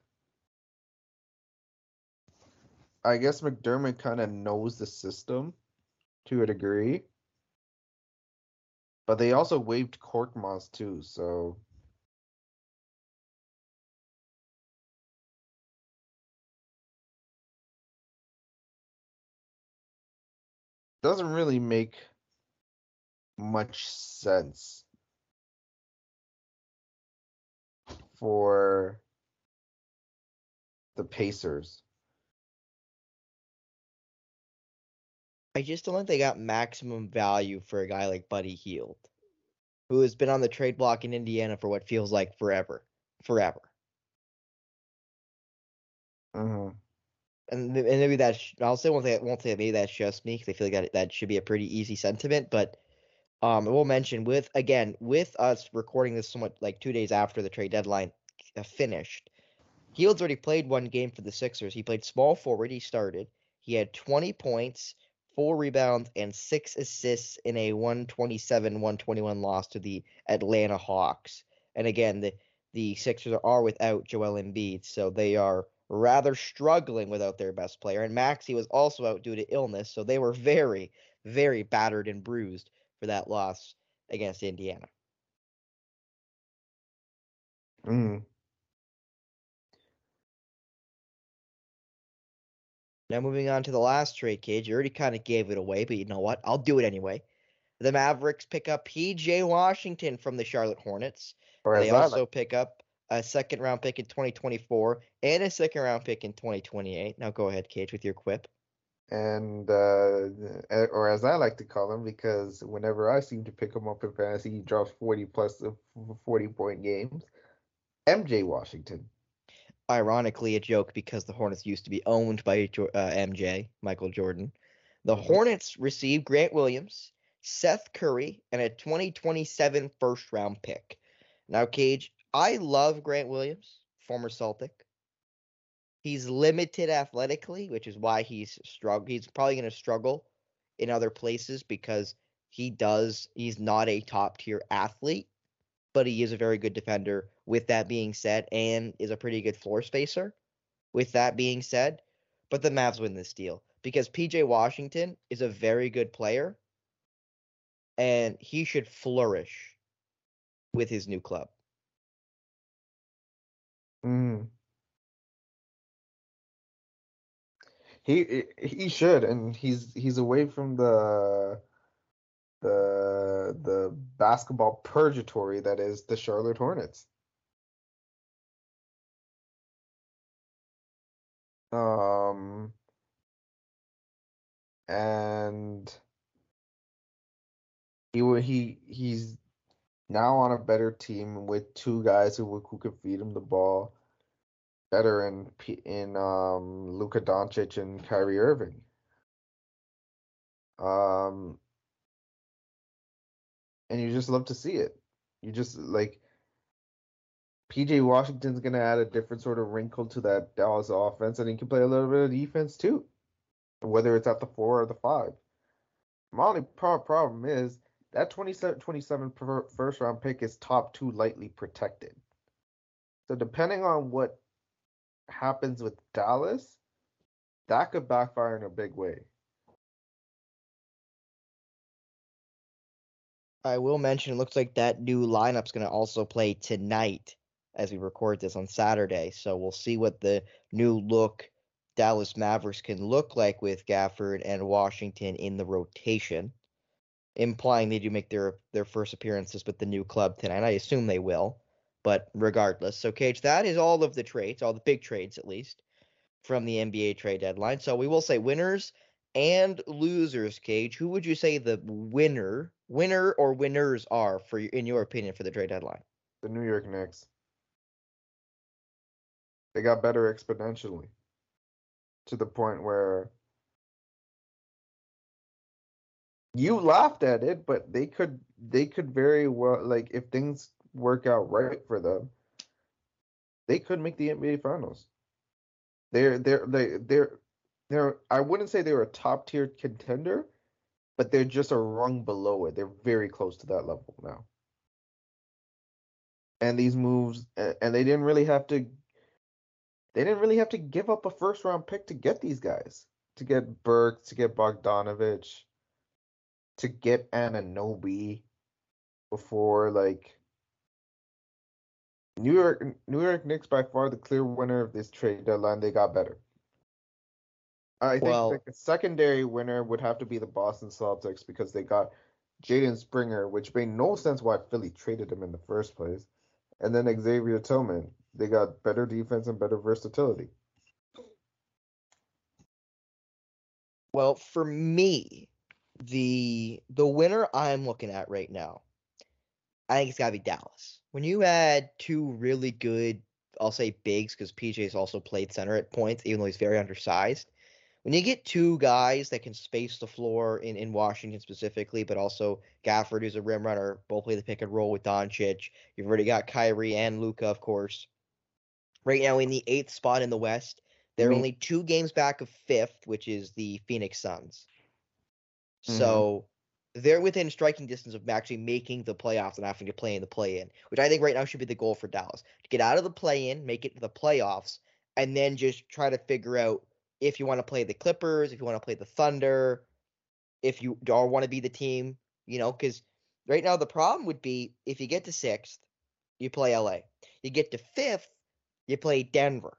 C: I guess McDermott kind of knows the system to a degree. But they also waived Korkmaz too, so doesn't really make much sense for the Pacers.
B: I just don't think they got maximum value for a guy like Buddy Hield, who has been on the trade block in Indiana for what feels like forever. Forever.
C: hmm
B: and and maybe that's I'll say one thing. I won't say maybe that's just me because I feel like that that should be a pretty easy sentiment. But um, I will mention with again with us recording this somewhat like two days after the trade deadline uh, finished. Hield's already played one game for the Sixers. He played small forward. He started. He had 20 points, four rebounds, and six assists in a 127-121 loss to the Atlanta Hawks. And again, the the Sixers are without Joel Embiid, so they are rather struggling without their best player. And Maxey was also out due to illness, so they were very, very battered and bruised for that loss against Indiana.
C: Mm.
B: Now moving on to the last trade, Cage. You already kind of gave it away, but you know what? I'll do it anyway. The Mavericks pick up PJ Washington from the Charlotte Hornets.
C: Or
B: They also pick up a second round pick in 2024 and a second round pick in 2028. Now go ahead, Cage, with your quip.
C: and uh, or as I like to call him, because whenever I seem to pick him up in fantasy, he drops 40 40 point games. MJ Washington.
B: Ironically, a joke because the Hornets used to be owned by uh, MJ, Michael Jordan. The
C: Mhm.
B: Hornets received Grant Williams, Seth Curry, and a 2027 first round pick. Now, Cage, I love Grant Williams, former Celtic. He's limited athletically, which is why he's strugg- He's probably going to struggle in other places because he does. He's not a top tier athlete, but he is a very good defender. With that being said, and is a pretty good floor spacer. With that being said, but the Mavs win this deal because PJ Washington is a very good player, and he should flourish with his new club.
C: Mm. He he should, and he's he's away from the the the basketball purgatory that is the Charlotte Hornets. Um, and he he he's now on a better team with two guys who who could feed him the ball better in in um Luka Doncic and Kyrie Irving. Um, and you just love to see it. You just like PJ Washington's gonna add a different sort of wrinkle to that Dallas offense, and he can play a little bit of defense too, whether it's at the four or the five. My only problem is that 27, 27 per- first round pick is top two lightly protected. So depending on what happens with Dallas, that could backfire in a big way.
B: I will mention it looks like that new lineup's going to also play tonight as we record this on Saturday. So we'll see what the new look Dallas Mavericks can look like with Gafford and Washington in the rotation, implying they do make their their first appearances with the new club tonight. I assume they will, but regardless. So Cage, that is all of the trades, all the big trades at least from the NBA trade deadline. So we will say winners and losers, Cage. Who would you say the winner, winner or winners are for in your opinion for the trade deadline?
C: The New York Knicks. They got better exponentially to the point where you laughed at it, but they could they could very well like if things work out right for them, they could make the NBA finals. They're they're they they're they're I wouldn't say they're a top tier contender, but they're just a rung below it. They're very close to that level now. And these moves and they didn't really have to they didn't really have to give up a first round pick to get these guys. To get Burke, to get Bogdanovich, to get Anunoby before like New York New York Knicks by far the clear winner of this trade deadline. They got better. I think
B: Well-
C: a secondary winner would have to be the Boston Celtics because they got Jaden Springer, which made no sense why Philly traded him in the first place. And then Xavier Tillman. They got better defense and better versatility.
B: Well, for me, the the winner I'm looking at right now, I think it's gotta be Dallas. When you had two really good, I'll say bigs, because PJ's also played center at points, even though he's very undersized. When you get two guys that can space the floor in, in Washington specifically, but also Gafford, who's a rim runner, both play the pick and roll with Doncic. You've already got Kyrie and Luka, of course. Right now in the eighth spot in the West, they're
C: mean-
B: only two games back of fifth, which is the Phoenix Suns.
C: Mhm.
B: So they're within striking distance of actually making the playoffs and having to play in the play in, which I think right now should be the goal for Dallas. To get out of the play in, make it to the playoffs, and then just try to figure out if you want to play the Clippers, if you want to play the Thunder, if you don't want to be the team, you know, because right now the problem would be if you get to sixth, you play LA. You get to fifth, you play Denver.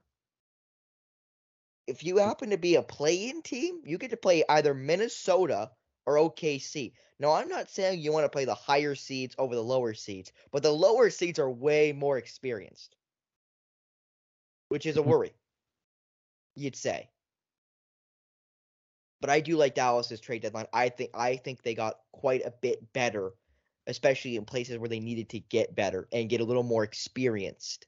B: If you happen to be a play-in team, you get to play either Minnesota or OKC. Now, I'm not saying you want to play the higher seeds over the lower seeds, but the lower seeds are way more experienced, which is a mm-hmm. worry, you'd say. But I do like Dallas's trade deadline. I think I think they got quite a bit better, especially in places where they needed to get better and get a little more experienced.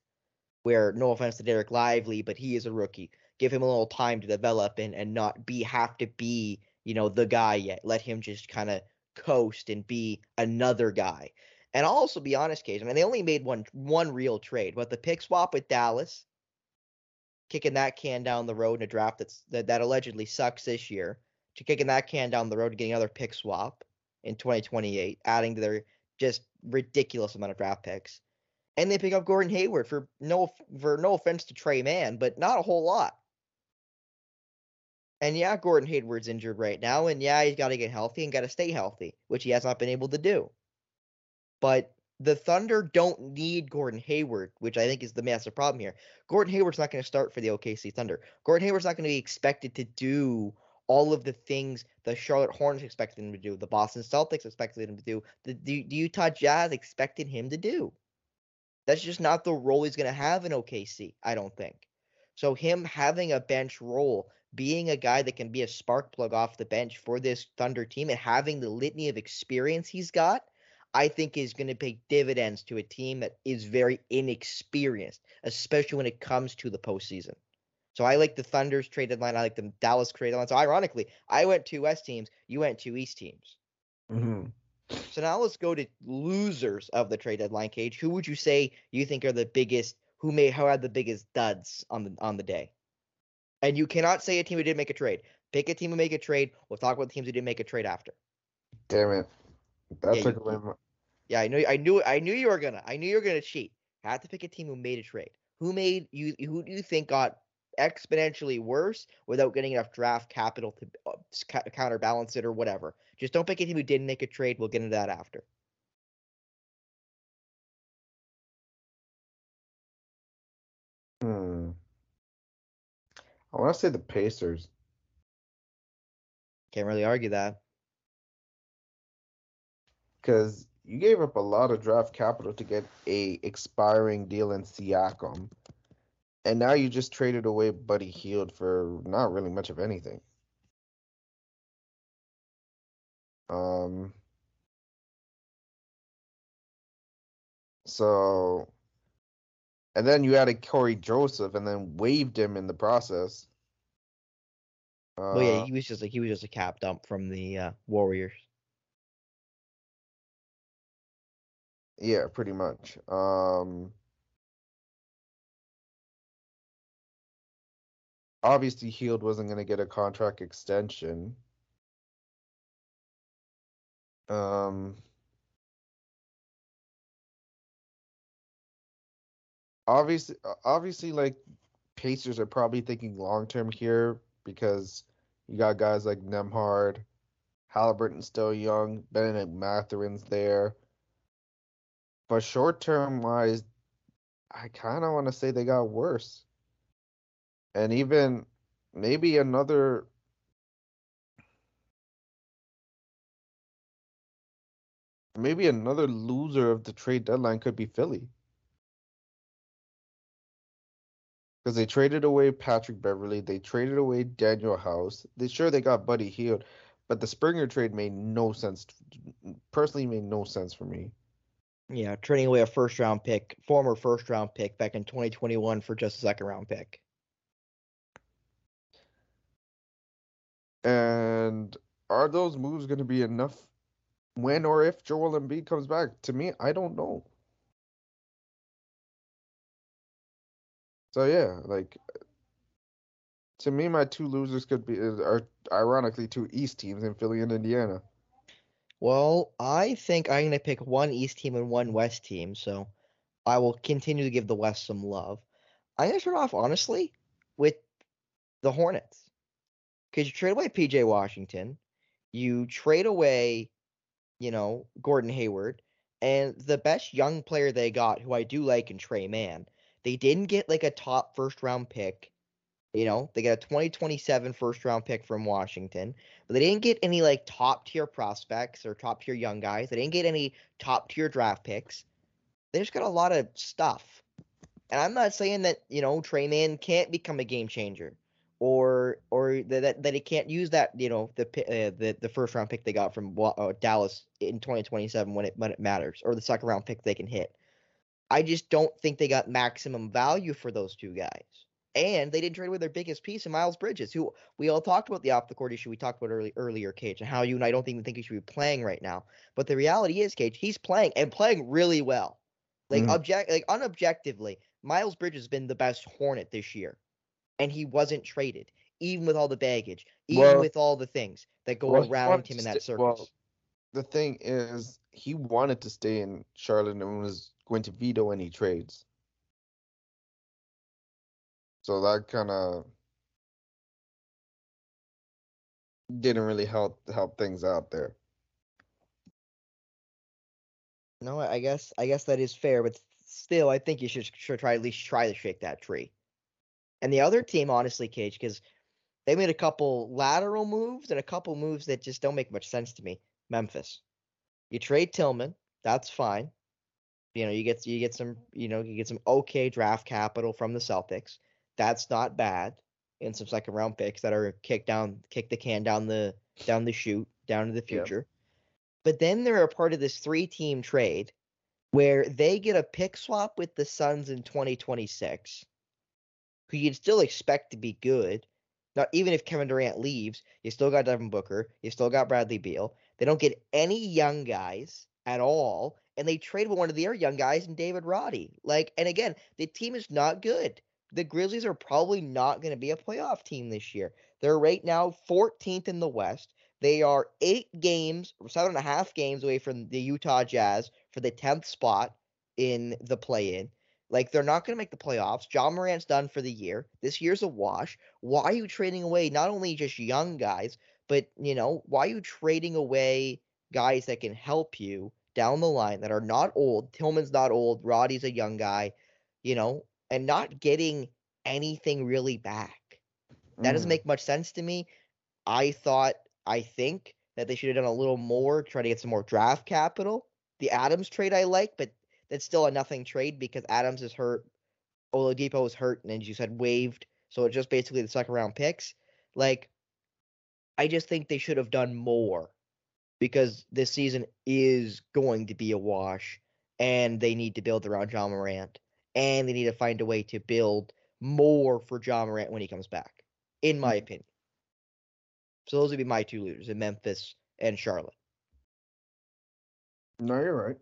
B: Where no offense to Dereck Lively, but he is a rookie. Give him a little time to develop and and not be have to be you know the guy yet. Let him just kind of coast and be another guy. And I'll also be honest, Cage. I mean, they only made one one real trade, but the pick swap with Dallas, kicking that can down the road in a draft that's that, that allegedly sucks this year, to kicking that can down the road getting another pick swap in 2028, adding to their just ridiculous amount of draft picks. And they pick up Gordon Hayward for no for no offense to Tre Mann, but not a whole lot. And yeah, Gordon Hayward's injured right now, and yeah, he's got to get healthy and got to stay healthy, which he has not been able to do. But the Thunder don't need Gordon Hayward, which I think is the massive problem here. Gordon Hayward's not going to start for the OKC Thunder. Gordon Hayward's not going to be expected to do all of the things the Charlotte Hornets expected him to do, the Boston Celtics expected him to do, the, the, the Utah Jazz expected him to do. That's just not the role he's going to have in OKC, I don't think. So him having a bench role, being a guy that can be a spark plug off the bench for this Thunder team and having the litany of experience he's got, I think is going to pay dividends to a team that is very inexperienced, especially when it comes to the postseason. So I like the Thunder's trade deadline. I like the Dallas trade deadline. So ironically, I went two West teams, you went two East teams.
C: hmm
B: So now let's go to losers of the trade deadline cage. Who would you say you think are the biggest? Who may who had the biggest duds on the on the day? And you cannot say a team who didn't make a trade. Pick a team who make a trade. We'll talk about the teams who didn't make a trade after.
C: Damn it. That
B: Yeah,
C: away my
B: Yeah, I knew I knew I knew you were gonna. I knew you were gonna cheat. I had to pick a team who made a trade. Who made you? Who do you think got exponentially worse without getting enough draft capital to uh, counterbalance it or whatever. Just don't pick a team who didn't make a trade. We'll get into that after.
C: Hmm. I want to say the Pacers.
B: Can't really argue that.
C: because you gave up a lot of draft capital to get a expiring deal in Siakam, and now you just traded away Buddy Hield for not really much of anything. Um. So, and then you added Cory Joseph, and then waived him in the process. Uh,
B: well, yeah, he was just like he was just a cap dump from the uh, Warriors.
C: Yeah, pretty much. Um obviously Hield wasn't going to get a contract extension. Um obviously obviously like Pacers are probably thinking long term here because you got guys like Nembhard, Haliburton still young, Bennedict Mathurin's there. But short term wise, I kind of want to say they got worse. And even maybe another maybe another loser of the trade deadline could be Philly. Because they traded away Patrick Beverley, they traded away Danuel House. They sure they got Buddy Hield, but the Springer trade made no sense. Personally, made no sense for me.
B: Yeah, trading away a first round pick, former first round pick back in 2021 for just a second round pick.
C: And are those moves going to be enough when or if Joel Embiid comes back? To me, I don't know. So yeah, like to me, my two losers could be are ironically two East teams in Philly and Indiana.
B: Well, I think I'm to pick one East team and one West team, so I will continue to give the West some love. I'm to start off, honestly, with the Hornets. Because you trade away PJ Washington, you trade away, you know, Gordon Hayward, and the best young player they got, who I do like, in Tre Mann. They didn't get like a top first round pick. You know, they got a 2027 first round pick from Washington, but they didn't get any like top tier prospects or top tier young guys. They didn't get any top tier draft picks. They just got a lot of stuff. And I'm not saying that, you know, Tre Mann can't become a game changer or or that that he can't use that, you know, the uh, the the first round pick they got from uh, Dallas in 2027 when it when it matters or the second round pick they can hit. I just don't think they got maximum value for those two guys. And they didn't trade away their biggest piece in Miles Bridges, who we all talked about the off the court issue we talked about early, earlier, Cage, and how you and I don't even think he should be playing right now. But the reality is, Cage, he's playing and playing really well. Like
C: Mhm.
B: object like unobjectively, Miles Bridges has been the best Hornet this year. And he wasn't traded, even with all the baggage, even
C: Well-
B: with all the things that go
C: well,
B: around him in that circus.
C: well, The thing is, he wanted to stay in Charlotte and was going to veto any trades. So that kind of didn't really help help things out there.
B: No, I guess I guess that is fair, but still, I think you should should try at least try to shake that tree. And the other team, honestly, Cage, because they made a couple lateral moves and a couple moves that just don't make much sense to me. Memphis, you trade Tillman, that's fine. You know, you get you get some you know you get some okay draft capital from the Celtics. That's not bad. And some second round picks that are kicked down, kick the can down the down the chute, down to the
C: Yeah.
B: future. But then they're a part of this three team trade where they get a pick swap with the Suns in 2026, who you'd still expect to be good. Now, even if Kevin Durant leaves, you still got Devin Booker, you still got Bradley Beal. They don't get any young guys at all, and they trade with one of their young guys and David Roddy. Like, and again, the team is not good. The Grizzlies are probably not going to be a playoff team this year. They're right now 14th in the West. They are eight games, seven and a half games away from the Utah Jazz for the 10th spot in the play in. Like they're not going to make the playoffs. Ja Morant's done for the year. This year's a wash. Why are you trading away not only just young guys, but you know, why are you trading away guys that can help you down the line that are not old? Tillman's not old. Roddy's a young guy, you know, and not getting anything really back. That doesn't
C: Mhm.
B: make much sense to me. I thought, I think that they should have done a little more, try to get some more draft capital. The Adams trade I like, but that's still a nothing trade because Adams is hurt, Oladipo is hurt, and as you said, waived. So it's just basically the second round picks. Like, I just think they should have done more because this season is going to be a wash, and they need to build around Ja Morant, and they need to find a way to build more for Ja Morant when he comes back, in my mm-hmm. opinion. So those would be my two losers in Memphis and Charlotte.
C: No, you're right.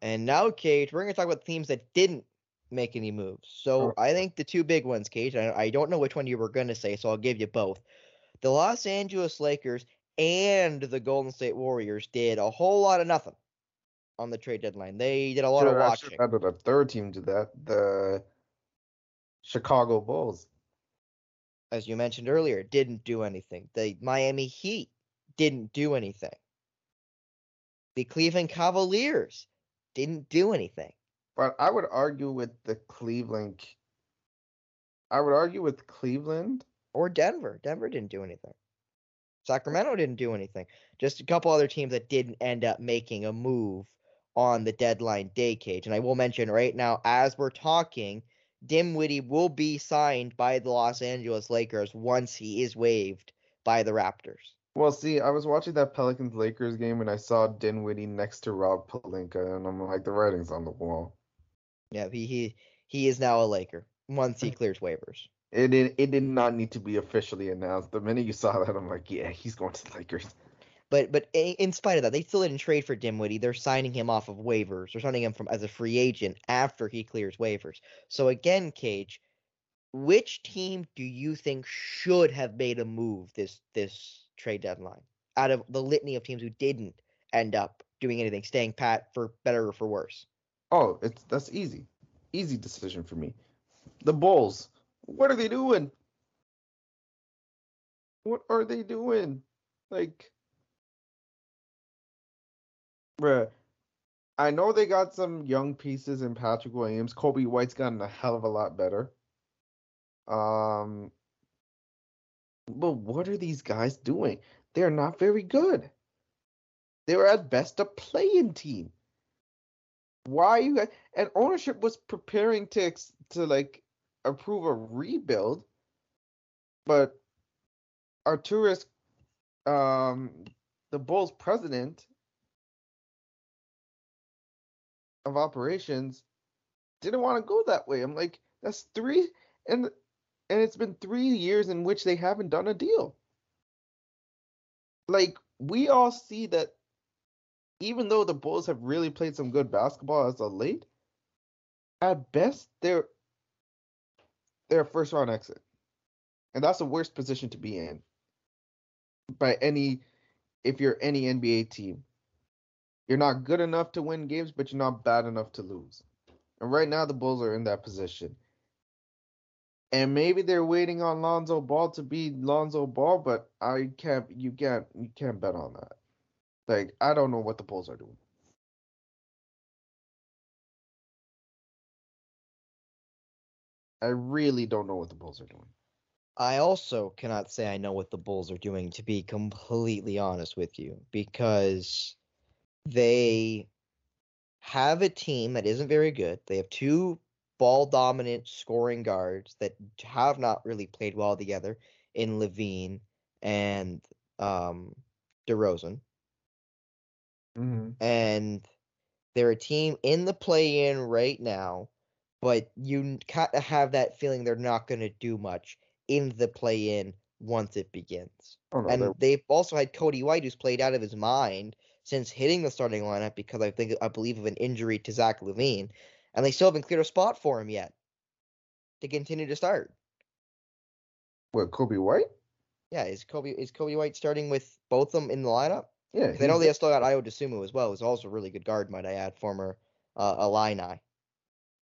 B: And now, Cage, we're going to talk about teams that didn't make any moves. So
C: Sure.
B: I think the two big ones, Cage, I, I don't know which one you were going to say, so I'll give you both. The Los Angeles Lakers and the Golden State Warriors did a whole lot of nothing on the trade deadline. They did a lot of
C: Should've- I
B: watching.
C: should've third team did that, the Chicago Bulls.
B: as you mentioned earlier, didn't do anything. The Miami Heat didn't do anything. The Cleveland Cavaliers didn't do anything.
C: But I would argue with the Cleveland. I would argue with Cleveland.
B: Or Denver. Denver didn't do anything. Sacramento didn't do anything. Just a couple other teams that didn't end up making a move on the deadline day cage. And I will mention right now, as we're talking, Dinwiddie will be signed by the Los Angeles Lakers once he is waived by the Raptors.
C: Well, see, I was watching that Pelicans Lakers game and I saw Dinwiddie next to Rob Pelinka, and I'm like, the writing's on the wall.
B: Yeah, he he, he is now a Laker once he hmm. clears waivers.
C: It did, it did not need to be officially announced. The minute you saw that, I'm like, yeah, he's going to the Lakers.
B: But but in spite of that, they still didn't trade for Dinwiddie. They're signing him off of waivers. They're signing him from as a free agent after he clears waivers. So again, Cage, which team do you think should have made a move this this trade deadline out of the litany of teams who didn't end up doing anything, staying pat for better or for worse?
C: Oh, it's that's easy. Easy decision for me. The Bulls. What are they doing? What are they doing? Like Bruh. I know they got some young pieces in Patrick Williams. Coby White's gotten a hell of a lot better. Um but what are these guys doing? They're not very good. They were at best a playing team why you guys and ownership was preparing to to like approve a rebuild but Arturas um the Bulls president of operations didn't want to go that way. I'm like that's 3 and and it's been 3 years in which they haven't done a deal. Like we all see that even though the Bulls have really played some good basketball as of late, at best they're they're a first round exit. And that's the worst position to be in. By any if you're any NBA team. You're not good enough to win games, but you're not bad enough to lose. And right now the Bulls are in that position. And maybe they're waiting on Lonzo Ball to be Lonzo Ball, but I can't you can't you can't bet on that. Like I don't know what the Bulls are doing. I really don't know what the Bulls are doing.
B: I also cannot say I know what the Bulls are doing, to be completely honest with you, because they have a team that isn't very good. They have two ball dominant scoring guards that have not really played well together in LaVine and um, DeRozan.
C: Mm-hmm.
B: and they're a team in the play in right now, but you kind of have that feeling they're not going to do much in the play in once it begins.
C: Oh no,
B: and
C: they're-
B: they've also had Coby White, who's played out of his mind since hitting the starting lineup because I think I believe of an injury to Zach LaVine, and they still haven't cleared a spot for him yet to continue to start.
C: what Coby White?
B: Yeah, is Coby is Coby White starting with both of them in the lineup?
C: Yeah,
B: I know they still got Ayo Dosunmu as well, who's also a really good guard, might I add, former uh, Illini.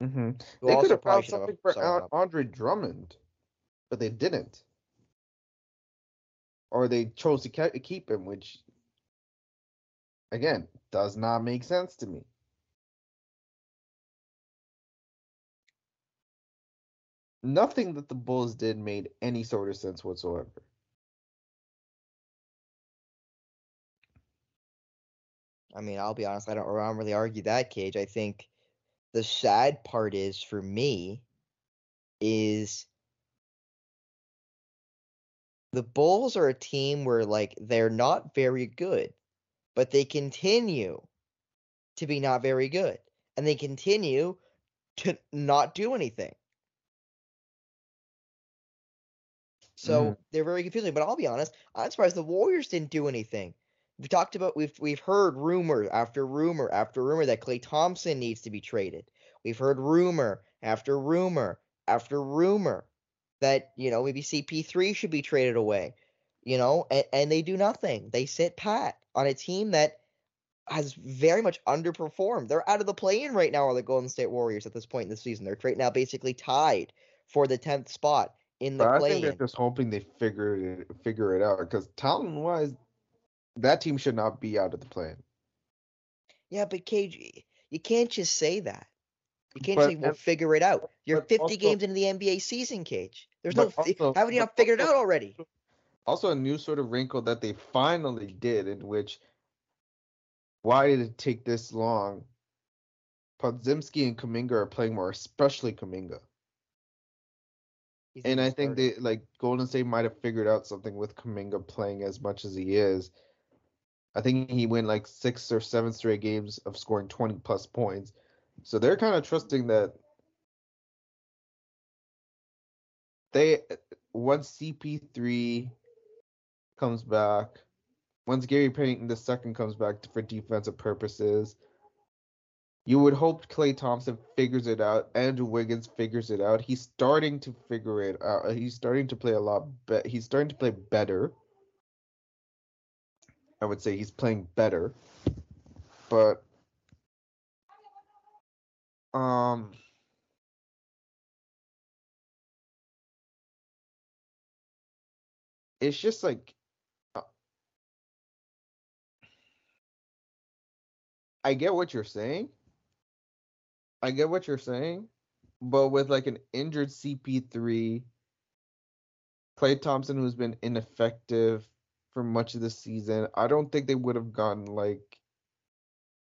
C: Hmm They could have found something for Andre Drummond, but they didn't. Or they chose to ke- keep him, which, again, does not make sense to me. Nothing that the Bulls did made any sort of sense whatsoever.
B: I mean, I'll be honest, I don't, I don't really argue that, Cage. I think the sad part is for me is the Bulls are a team where like they're not very good, but they continue to be not very good. And they continue to not do anything. So
C: Mhm.
B: they're very confusing. But I'll be honest, I'm surprised the Warriors didn't do anything. We talked about we've we've heard rumor after rumor after rumor that Klay Thompson needs to be traded. We've heard rumor after rumor after rumor that you know maybe CP3 should be traded away. You know, and, and they do nothing. They sit pat on a team that has very much underperformed. They're out of the play-in right now, are the Golden State Warriors at this point in the season. They're right now basically tied for the tenth spot in the
C: But I think they're just hoping they figure it figure it out because talent wise, that team should not be out of the plan.
B: Yeah, but Cage, you can't just say that. You can't
C: But-
B: say we'll figure it out. You're 50
C: also-
B: games into the NBA season, Cage. There's no.
C: also-
B: haven't you not figured it out already?
C: Also, a new sort of wrinkle that they finally did, in which why did it take this long? Podziemski and Kuminga are playing more, especially Kuminga.
B: He's
C: And I think
B: started.
C: they like Golden State might have figured out something with Kuminga playing as much as he is. I think he went like six or seven straight games of scoring 20 plus points. So they're kind of trusting that they once CP3 comes back, once Gary Payton the second comes back for defensive purposes, you would hope Klay Thompson figures it out. Andrew Wiggins figures it out. He's starting to figure it out. He's starting to play a lot better. He's starting to play better. I would say he's playing better. But um it's just like uh, I get what you're saying. I get what you're saying, but with like an injured CP3, Klay Thompson, who's been ineffective for much of the season, I don't think they would have gotten like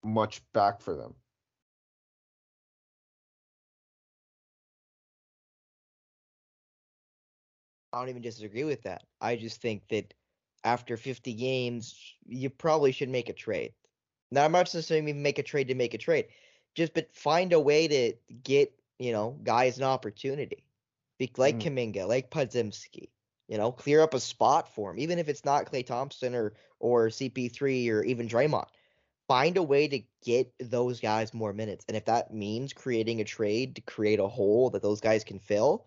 C: much back for them.
B: I don't even disagree with that. I just think that after 50 games, you probably should make a trade. Now, I'm not saying even make a trade to make a trade, just but find a way to get you know guys an opportunity, like
C: Mm.
B: Kuminga, like Podziemski. You know, clear up a spot for him, even if it's not Klay Thompson or or CP3 or even Draymond. Find a way to get those guys more minutes, and if that means creating a trade to create a hole that those guys can fill,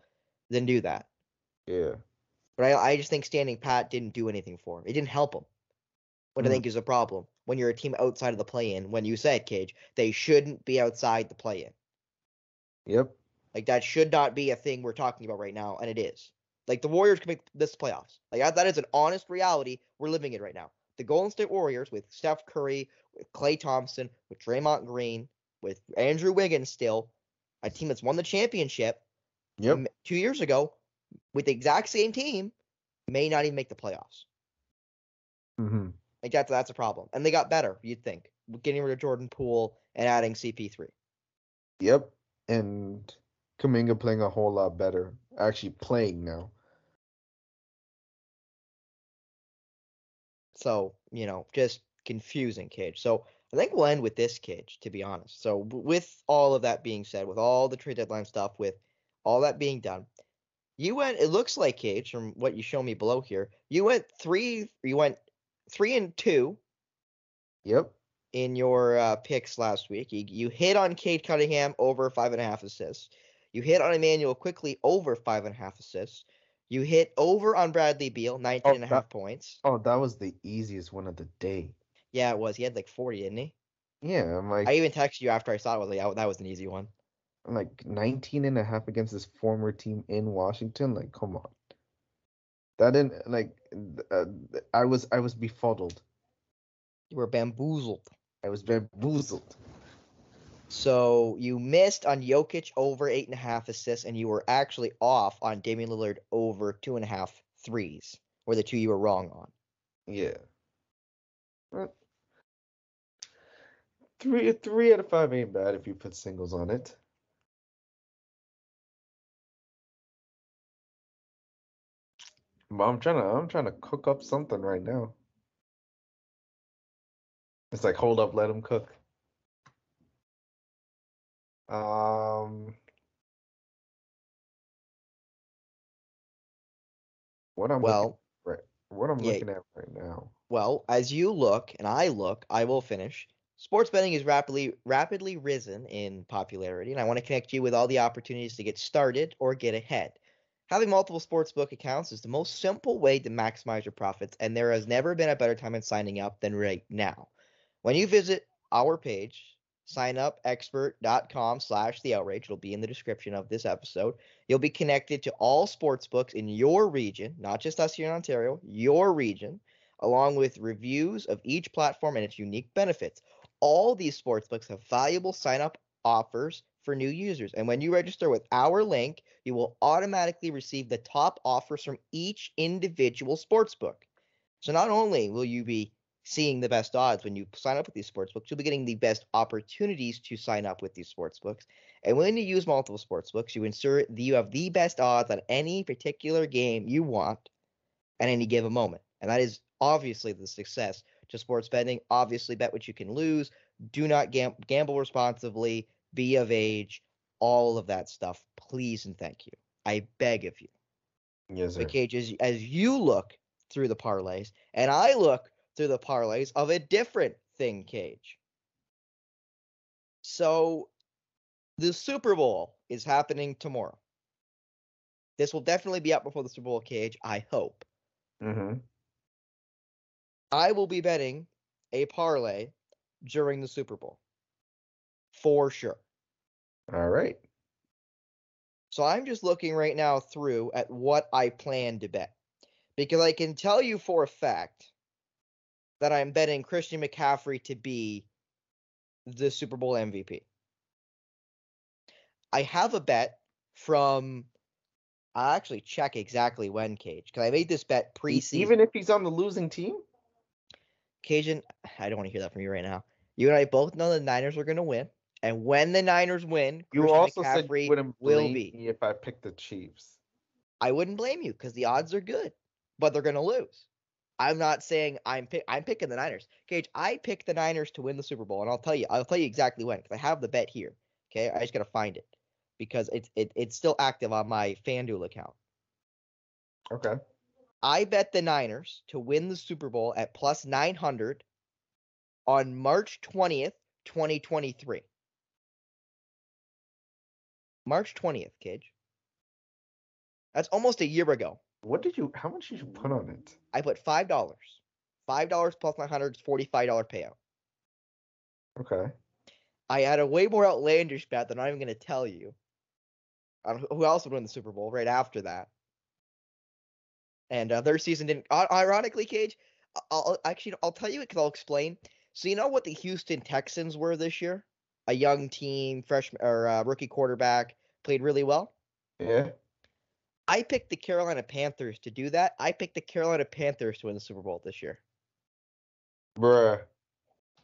B: then do that.
C: Yeah.
B: But I, I just think standing pat didn't do anything for him. It didn't help him. What I
C: Mhm.
B: think is a problem when you're a team outside of the play-in. When you said Cage, they shouldn't be outside the play-in.
C: Yep.
B: Like that should not be a thing we're talking about right now, and it is. Like the Warriors can make this playoffs. Like that- is an honest reality we're living in right now. The Golden State Warriors with Steph Curry, with Klay Thompson, with Draymond Green, with Andrew Wiggins still, a team that's won the championship
C: Yep.
B: two years ago with the exact same team, may not even make the playoffs.
C: Mm-hmm.
B: Like that's that's a problem. And they got better, you'd think, with getting rid of Jordan Poole and adding CP3.
C: Yep. And Kuminga playing a whole lot better. Actually playing now.
B: So, you know, just confusing, Cage. So I think we'll end with this, Cage, to be honest. So with all of that being said, with all the trade deadline stuff, with all that being done, you went it looks like Cage, from what you show me below here, you went three you went three and two
C: Yep.
B: in your uh, picks last week. You, you hit on Cade Cunningham over five and a half assists. You hit on Immanuel Quickley over five and a half assists. You hit over on Bradley Beal, 19 and a
C: that-
B: half points.
C: Oh, that was the easiest one of the day.
B: Yeah, it was. He had like 40, didn't he?
C: Yeah, I'm like
B: I even texted you after I saw it. Was like, "Oh, that was an easy one.
C: I'm like 19 and a half against this former team in Washington. Like, come on. That didn't like uh, I was I was befuddled.
B: You were bamboozled.
C: I was bamboozled.
B: So you missed on Jokic over eight and a half assists, and you were actually off on Damian Lillard over two and a half threes. Were the two you were wrong on.
C: Yeah. Well, Three three out of five ain't bad if you put singles on it. But I'm trying to I'm trying to cook up something right now. It's like hold up, let him cook. Um, what I'm looking
B: Well,
C: right, what I'm
B: yeah.
C: looking at right now.
B: well, as you look and I look, I will finish. Sports betting is rapidly rapidly risen in popularity, and I want to connect you with all the opportunities to get started or get ahead. Having multiple sportsbook accounts is the most simple way to maximize your profits, and there has never been a better time in signing up than right now. When you visit our page, signupexpert.com slash the outrage, it'll be in the description of this episode. You'll be connected to all sportsbooks in your region, not just us here in Ontario, your region, along with reviews of each platform and its unique benefits. All these sportsbooks have valuable sign up offers for new users. And when you register with our link, you will automatically receive the top offers from each individual sportsbook. So not only will you be seeing the best odds when you sign up with these sportsbooks, you'll be getting the best opportunities to sign up with these sportsbooks. And when you use multiple sportsbooks, you ensure that you have the best odds on any particular game you want at any given moment. And that is obviously the success to sports betting. Obviously, bet what you can lose. Do not gam- gamble responsibly. Be of age. All of that stuff. Please and thank you. I beg of you.
C: Yes, sir.
B: But Cage, as, as you look through the parlays, and I look through the parlays of a different thing, Cage. So the Super Bowl is happening tomorrow. This will definitely be up before the Super Bowl, Cage, I hope.
C: Mm-hmm.
B: I will be betting a parlay during the Super Bowl. For sure.
C: All right.
B: So I'm just looking right now through at what I plan to bet. Because I can tell you for a fact that I'm betting Christian McCaffrey to be the Super Bowl MVP. I have a bet from I'll actually check exactly when Cage because I made this bet preseason.
C: Even if he's on the losing team?
B: Kajan, I don't want to hear that from you right now. You and I both know the Niners are going to win, and when the Niners win,
C: You
B: Christian
C: also said
B: McCaffrey
C: you wouldn't
B: will be.
C: me if I picked the Chiefs.
B: I wouldn't blame you because the odds are good, but they're going to lose. I'm not saying I'm pick, I'm picking the Niners. Cage, I picked the Niners to win the Super Bowl, and I'll tell you, I'll tell you exactly when because I have the bet here. Okay, I just gotta find it because it's it, it's still active on my FanDuel account.
C: Okay.
B: I bet the Niners to win the Super Bowl at plus 900 on March 20th, 2023. March 20th, Cage. That's almost a year ago.
C: What did you? How much did you put on it?
B: I put five dollars. Five dollars plus nine hundred is forty-five dollar payout.
C: Okay.
B: I had a way more outlandish bet that I'm not even going to tell you. On who- else would win the Super Bowl right after that? And uh, their season didn't. Ironically, Cage, I'll actually I'll tell you because I'll explain. So you know what the Houston Texans were this year? A young team, freshman or uh, rookie quarterback, played really well.
C: Yeah.
B: I picked the Carolina Panthers to do that. I picked the Carolina Panthers to win the Super Bowl this year.
C: Bruh.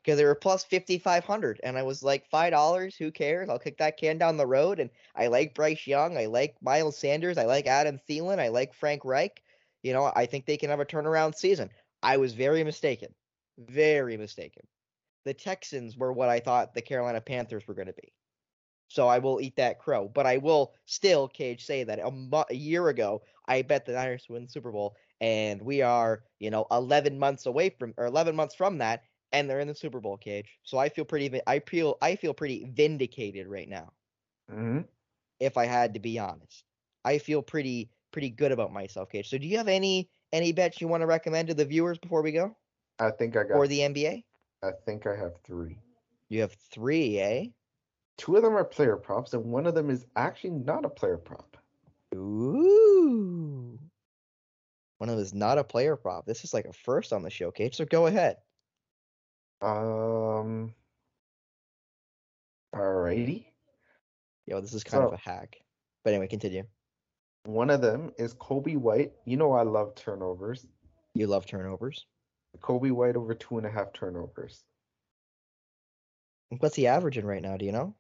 B: because they were plus 5500 and i was like five dollars who cares i'll kick that can down the road and i like bryce young i like miles sanders i like adam Thielen, i like frank reich you know i think they can have a turnaround season i was very mistaken very mistaken the texans were what i thought the carolina panthers were going to be so i will eat that crow but i will still cage say that a, mo- a year ago i bet the niners win the super bowl and we are you know 11 months away from or 11 months from that and they're in the Super Bowl cage. So I feel pretty I feel I feel pretty vindicated right now
C: hmm
B: if I had to be honest. I feel pretty pretty good about myself, Cage. So do you have any any bets you want to recommend to the viewers before we go
C: I think I got.
B: or the NBA?
C: I think I have three.
B: You have three, eh?
C: Two of them are player props, and one of them is actually not a player prop.
B: Ooh. One of them is not a player prop. This is like a first on the show, Cage. So go ahead.
C: Um. Alrighty.
B: Yo, this is kind of a hack. But anyway, continue.
C: One of them is Coby White. You know I love turnovers.
B: You love turnovers.
C: Coby White over two and a half turnovers.
B: What's he averaging right now? Do you know?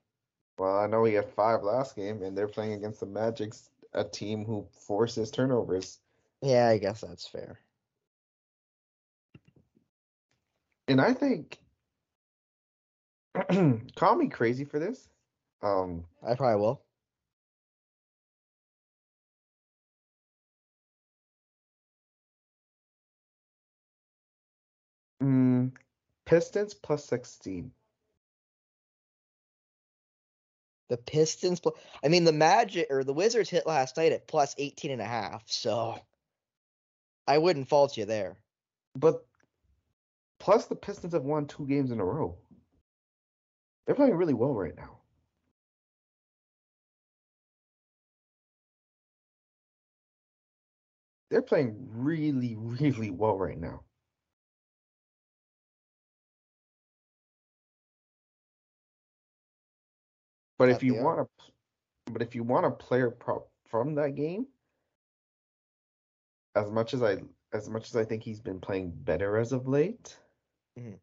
C: Well, I know he had five last game, and they're playing against the Magic's a team who forces turnovers.
B: Yeah, I guess that's fair.
C: And I think, call me crazy for this. Um,
B: I probably will.
C: mm, Pistons plus 16.
B: The Pistons, I mean, the Magic or the Wizards hit last night at plus 18 and a half. So I wouldn't fault you there.
C: But plus the Pistons have won two games in a row. They're playing really well right now. They're playing really, really well right now. But if you want to, but if you want a player prop from that game, as much as I, as much as I think he's been playing better as of late,
B: Mhm.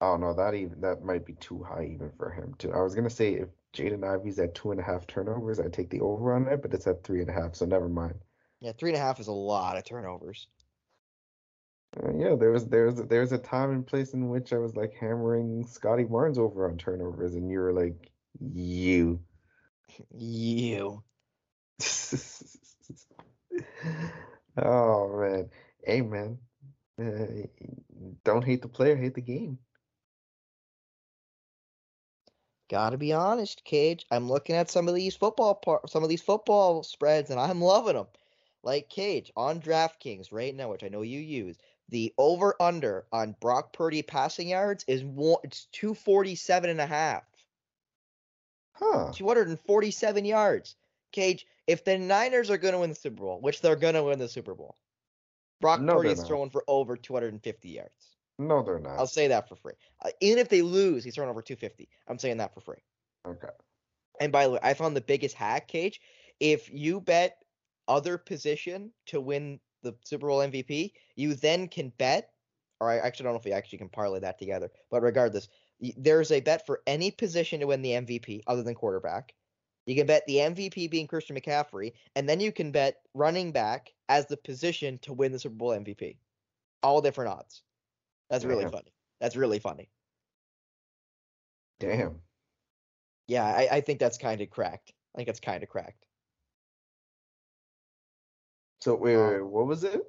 C: oh no, that even that might be too high even for him too. I was gonna say if Jaden Ivey's at two and a half turnovers, I'd take the over on it, but it's at three and a half, so never mind.
B: Yeah, three and a half is a lot of turnovers.
C: Uh, yeah, there was there was there was a time and place in which I was like hammering Scotty Barnes over on turnovers, and you were like, you.
B: You.
C: Oh man, hey man, uh, don't hate the player, hate the game.
B: Gotta be honest, Cage. I'm looking at some of these football par- some of these football spreads, and I'm loving them. Like Cage on DraftKings right now, which I know you use. The over under on Brock Purdy passing yards is one. It's 247 and a half.
C: Huh?
B: 247 yards. Cage, if the Niners are going to win the Super Bowl, which they're going to win the Super Bowl, Brock
C: No,
B: Purdy is throwing for over 250 yards.
C: No, they're not.
B: I'll say that for free. Uh, even if they lose, he's throwing over 250. I'm saying that for free.
C: Okay.
B: And by the way, I found the biggest hack, Cage. If you bet other position to win the Super Bowl MVP, you then can bet, or I actually don't know if you actually can parlay that together, but regardless, there's a bet for any position to win the MVP other than quarterback. You can bet the MVP being Christian McCaffrey, and then you can bet running back as the position to win the Super Bowl MVP. All different odds. That's really
C: Damn.
B: funny. That's really funny.
C: Damn.
B: Yeah, I, I think that's kind of cracked. I think that's kind of cracked.
C: So wait,
B: Um,
C: wait, wait, what was it?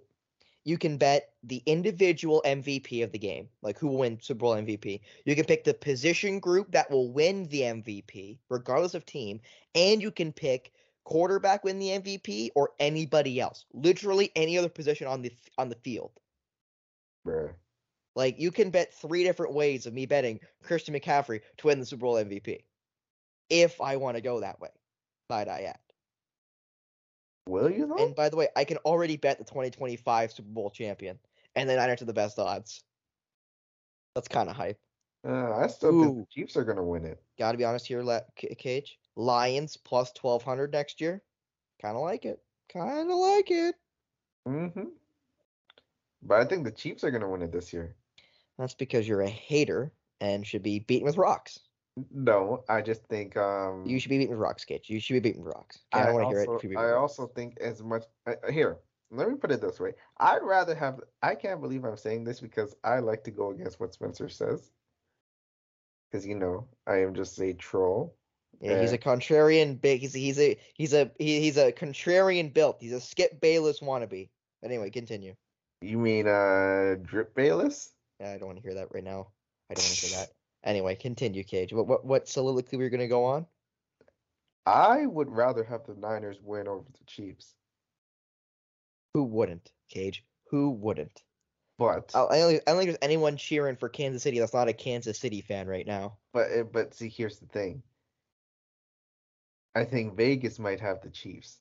B: You can bet the individual MVP of the game, like who will win Super Bowl MVP. You can pick the position group that will win the MVP, regardless of team, and you can pick quarterback win the MVP or anybody else, literally any other position on the on the field.
C: Bruh.
B: Like you can bet three different ways of me betting Christian McCaffrey to win the Super Bowl MVP, if I want to go that way. Might I add?
C: Will you though?
B: And by the way, I can already bet the 2025 Super Bowl champion, and the Niners are the best odds. That's kind of hype.
C: Uh, I still think the Chiefs are gonna win it.
B: Got to be honest here, La- C- Cage. Lions plus 1200 next year. Kind of like it. Kind of like it.
C: Mm-hmm. But I think the Chiefs are gonna win it this year.
B: That's because you're a hater and should be beaten with rocks.
C: No, I just think um
B: You should be beating rocks, Cage. You should be beating rocks. I don't want to hear it.
C: also,
B: If you beat
C: I
B: rocks.
C: also think as much uh, uh, here. Let me put it this way. I'd rather have. I can't believe I'm saying this because I like to go against what Spencer says. Because you know I am just a troll.
B: Yeah, he's a contrarian. Big. He's he's a he's a he, he's a contrarian built. He's a Skip Bayless wannabe. But Anyway, continue.
C: You mean uh Drip Bayless?
B: Yeah, I don't want to hear that right now. I don't want to hear that. Anyway, continue, Cage. What what what soliloquy we're gonna go on?
C: I would rather have the Niners win over the Chiefs.
B: Who wouldn't, Cage? Who wouldn't?
C: But
B: I don't, think- I don't think there's anyone cheering for Kansas City that's not a Kansas City fan right now.
C: but uh, but see, here's the thing. I think Vegas might have the Chiefs.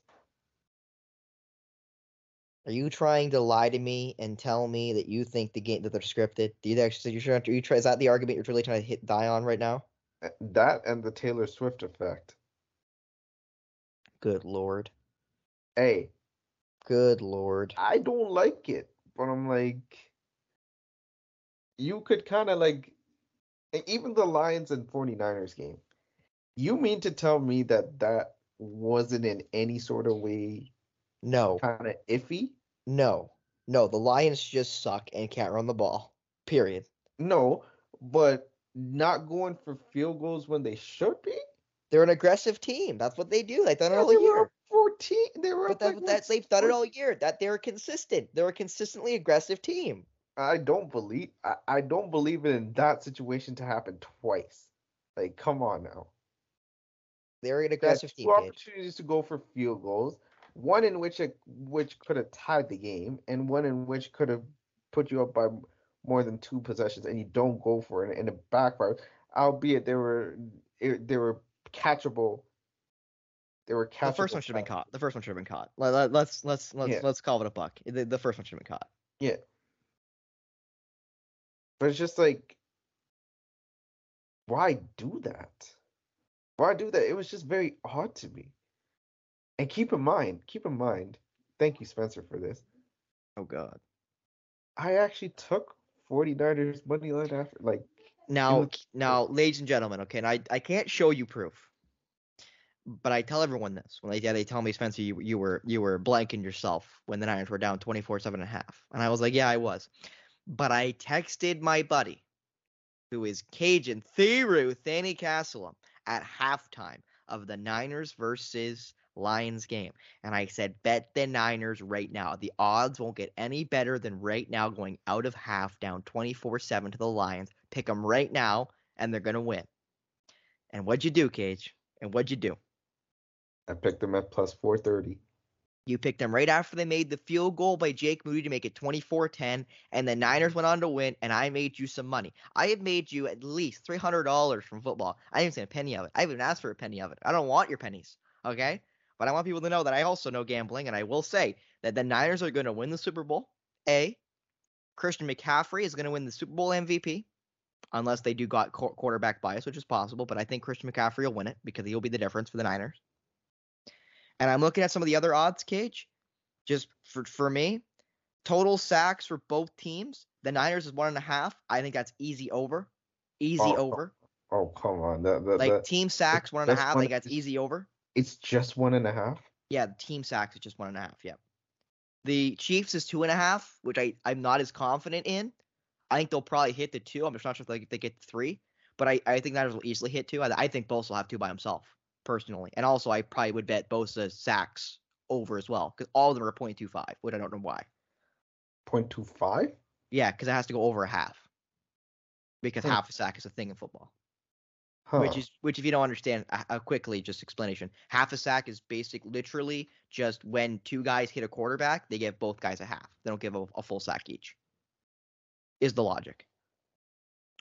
B: Are you trying to lie to me and tell me that you think the game that they're scripted? Do you actually you're trying to, you try, is that the argument you're really trying to hit die on right now?
C: Uh, That and the Taylor Swift effect.
B: Good lord.
C: Hey,
B: Good lord.
C: I don't like it, but I'm like, you could kind of like, even the Lions and 49ers game. You mean to tell me that that wasn't in any sort of way
B: No.
C: kind of iffy?
B: No. No, the Lions just suck and can't run the ball. Period.
C: No, but not going for field goals when they should be?
B: They're an aggressive team. That's what they do. They've done it all
C: they
B: year.
C: up 14. They were
B: But that,
C: like,
B: that's they've done it all year. That they're consistent. They're a consistently aggressive team.
C: I don't believe I, I don't believe it in that situation to happen twice. Like, come on now.
B: They're an aggressive
C: two
B: team, Cage.
C: opportunities to go for field goals, one in which it, which could have tied the game, and one in which could have put you up by more than two possessions, and you don't go for it, and it backfire. Albeit they were they were catchable. They were catchable.
B: The first one should have been caught. The first one should have been caught. Let, let, let's let's let's
C: Yeah.
B: let's call it a buck. The, the first one should have been caught.
C: Yeah. But it's just like, why do that? Why do that? It was just very odd to me. And keep in mind, keep in mind, thank you, Spencer, for this.
B: Oh God.
C: I actually took 49ers money line after like
B: Now,
C: was-
B: now, ladies and gentlemen, okay, and I, I can't show you proof, but I tell everyone this when they yeah, they tell me Spencer you you were you were blanking yourself when the Niners were down 24 seven and a half, and I was like yeah I was, but I texted my buddy, who is Kajan Thiru Thanny Castleum at halftime of the Niners versus Lions game, and I said bet the Niners right now. The odds won't get any better than right now going out of half down 24 seven to the Lions pick them right now, and they're gonna win. And what'd you do, Cage? And what'd you do?
C: I picked them at plus 430.
B: You picked them right after they made the field goal by Jake Moody to make it 24-10, and the Niners went on to win, and I made you some money. I have made you at least $300 from football. I didn't seen a penny of it. I haven't asked for a penny of it. I don't want your pennies, okay? But I want people to know that I also know gambling, and I will say that the Niners are going to win the Super Bowl. A. Christian McCaffrey is going to win the Super Bowl MVP. unless they do got quarterback bias, which is possible. But I think Christian McCaffrey will win it because he'll be the difference for the Niners. And I'm looking at some of the other odds, Cage. Just for for me, total sacks for both teams. The Niners is one and a half. I think that's easy over. Easy
C: Oh,
B: over.
C: Oh come on, that, that,
B: Like
C: that-
B: team sacks one and a half. and
C: a.
B: I think that's easy over.
C: It's just one and a half.
B: Yeah, the team sacks is just one and a half. Yeah. The Chiefs is two and a half, which I, I'm not as confident in. I think they'll probably hit the two. I'm just not sure if they, they get three, but I, I think Niners will easily hit two. I, I think Bosa will have two by himself, personally. And also, I probably would bet Bosa sacks over as well, because all of them are 0.25, which I don't know why.
C: 0.25?
B: Yeah, because it has to go over a half. Because
C: Hmm.
B: half a sack is a thing in football.
C: Huh.
B: which is which if you don't understand uh, quickly just explanation. Half a sack is basic literally just when two guys hit a quarterback they give both guys a half. They don't give a, a full sack each. Is the logic.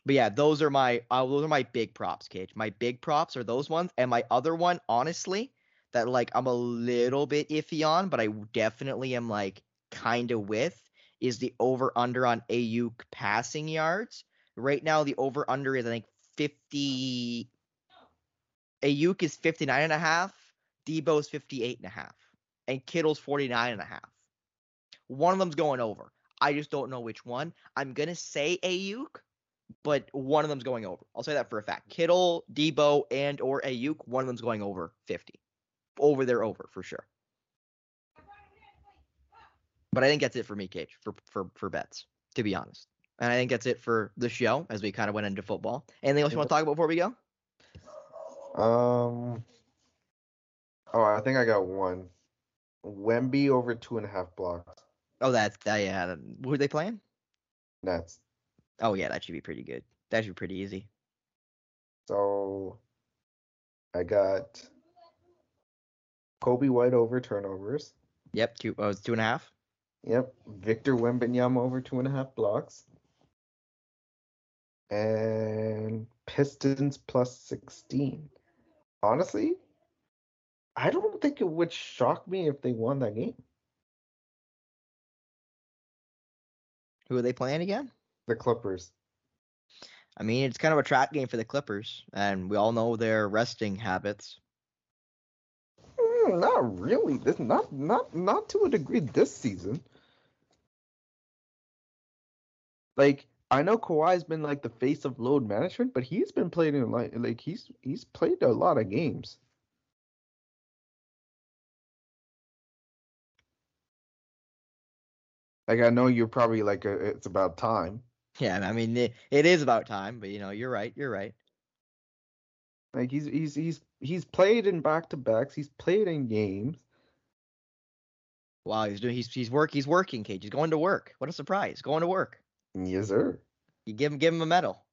B: But yeah those are my uh, those are my big props cage. My big props are those ones and my other one honestly that like i'm a little bit iffy on but i definitely am like kind of with is the over under on au passing yards. Right now the over under is i think 50 Aiyuk is 59 and a half, Deebo's 58 and a half, and Kittle's 49 and a half. One of them's going over. I just don't know which one. I'm going to say Aiyuk, but one of them's going over. I'll say that for a fact. Kittle, Deebo, and or Aiyuk, one of them's going over 50. Over there over for sure. But I think that's it for me, Cage, for for for bets, to be honest. And I think that's it for the show as we kind of went into football. Anything else you want to talk about before we go?
C: Um. Oh, I think I got one. Wemby over two and a half blocks.
B: Oh, that's that. Yeah, that- who are they playing?
C: Nets.
B: Oh yeah, that should be pretty good. That should be pretty easy.
C: So I got Coby White over turnovers.
B: Yep, two. Oh, it's two and a half.
C: Yep. Victor Wembanyama over two and a half blocks. And Pistons plus 16. Honestly, I don't think it would shock me if they won that game.
B: Who are they playing again?
C: The Clippers.
B: I mean, it's kind of a trap game for the Clippers, and we all know their resting habits.
C: Mm, not really. This not not not to a degree this season. Like I know Kawhi's been like the face of load management, but he's been playing in like like he's he's played a lot of games. Like I know you're probably like uh it's about time.
B: Yeah, I mean, it, it is about time, but you know, you're right. You're right.
C: Like he's he's he's he's played in back to backs. He's played in games.
B: Wow, he's doing. He's he's work. He's working, Cage. He's going to work. What a surprise! Going to work.
C: Yes, sir.
B: You give him give him a medal.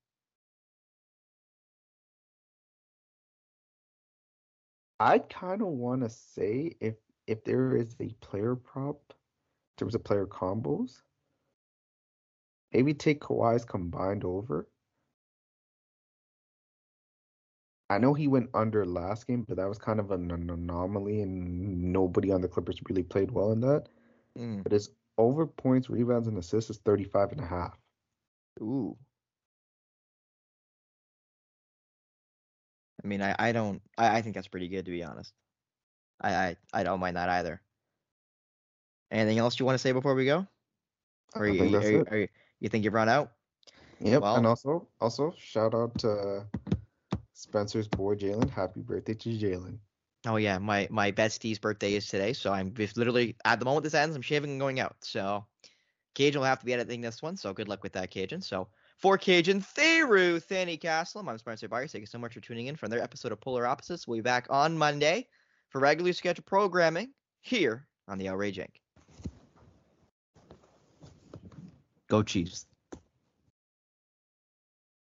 C: I kind of want to say if if there is a player prop in terms of player combos, maybe take Kawhi's combined over. I know he went under last game, but that was kind of an, an anomaly, and nobody on the Clippers really played well in that.
B: Mm.
C: But his over points, rebounds, and assists is 35 and a half.
B: Ooh. I mean, I, I don't. I, I think that's pretty good to be honest. I, I I don't mind that either. Anything else you want to say before we go? Or
C: I
B: you,
C: think
B: are,
C: that's
B: you,
C: it.
B: are you, you think you've run out?
C: Yep.
B: Well-
C: and also, also shout out to Spencer's boy Jalen. Happy birthday to Jalen.
B: Oh yeah, my my bestie's birthday is today, so I'm literally at the moment this ends, I'm shaving and going out. So Kajan will have to be editing this one, so good luck with that, Kajan. So for Kajan Theru, Thanny Castle, I'm Spencer Byers. Thank you so much for tuning in for another episode of Polar Opposites. We'll be back on Monday for regularly scheduled programming here on the Outrage Inc. Go Chiefs.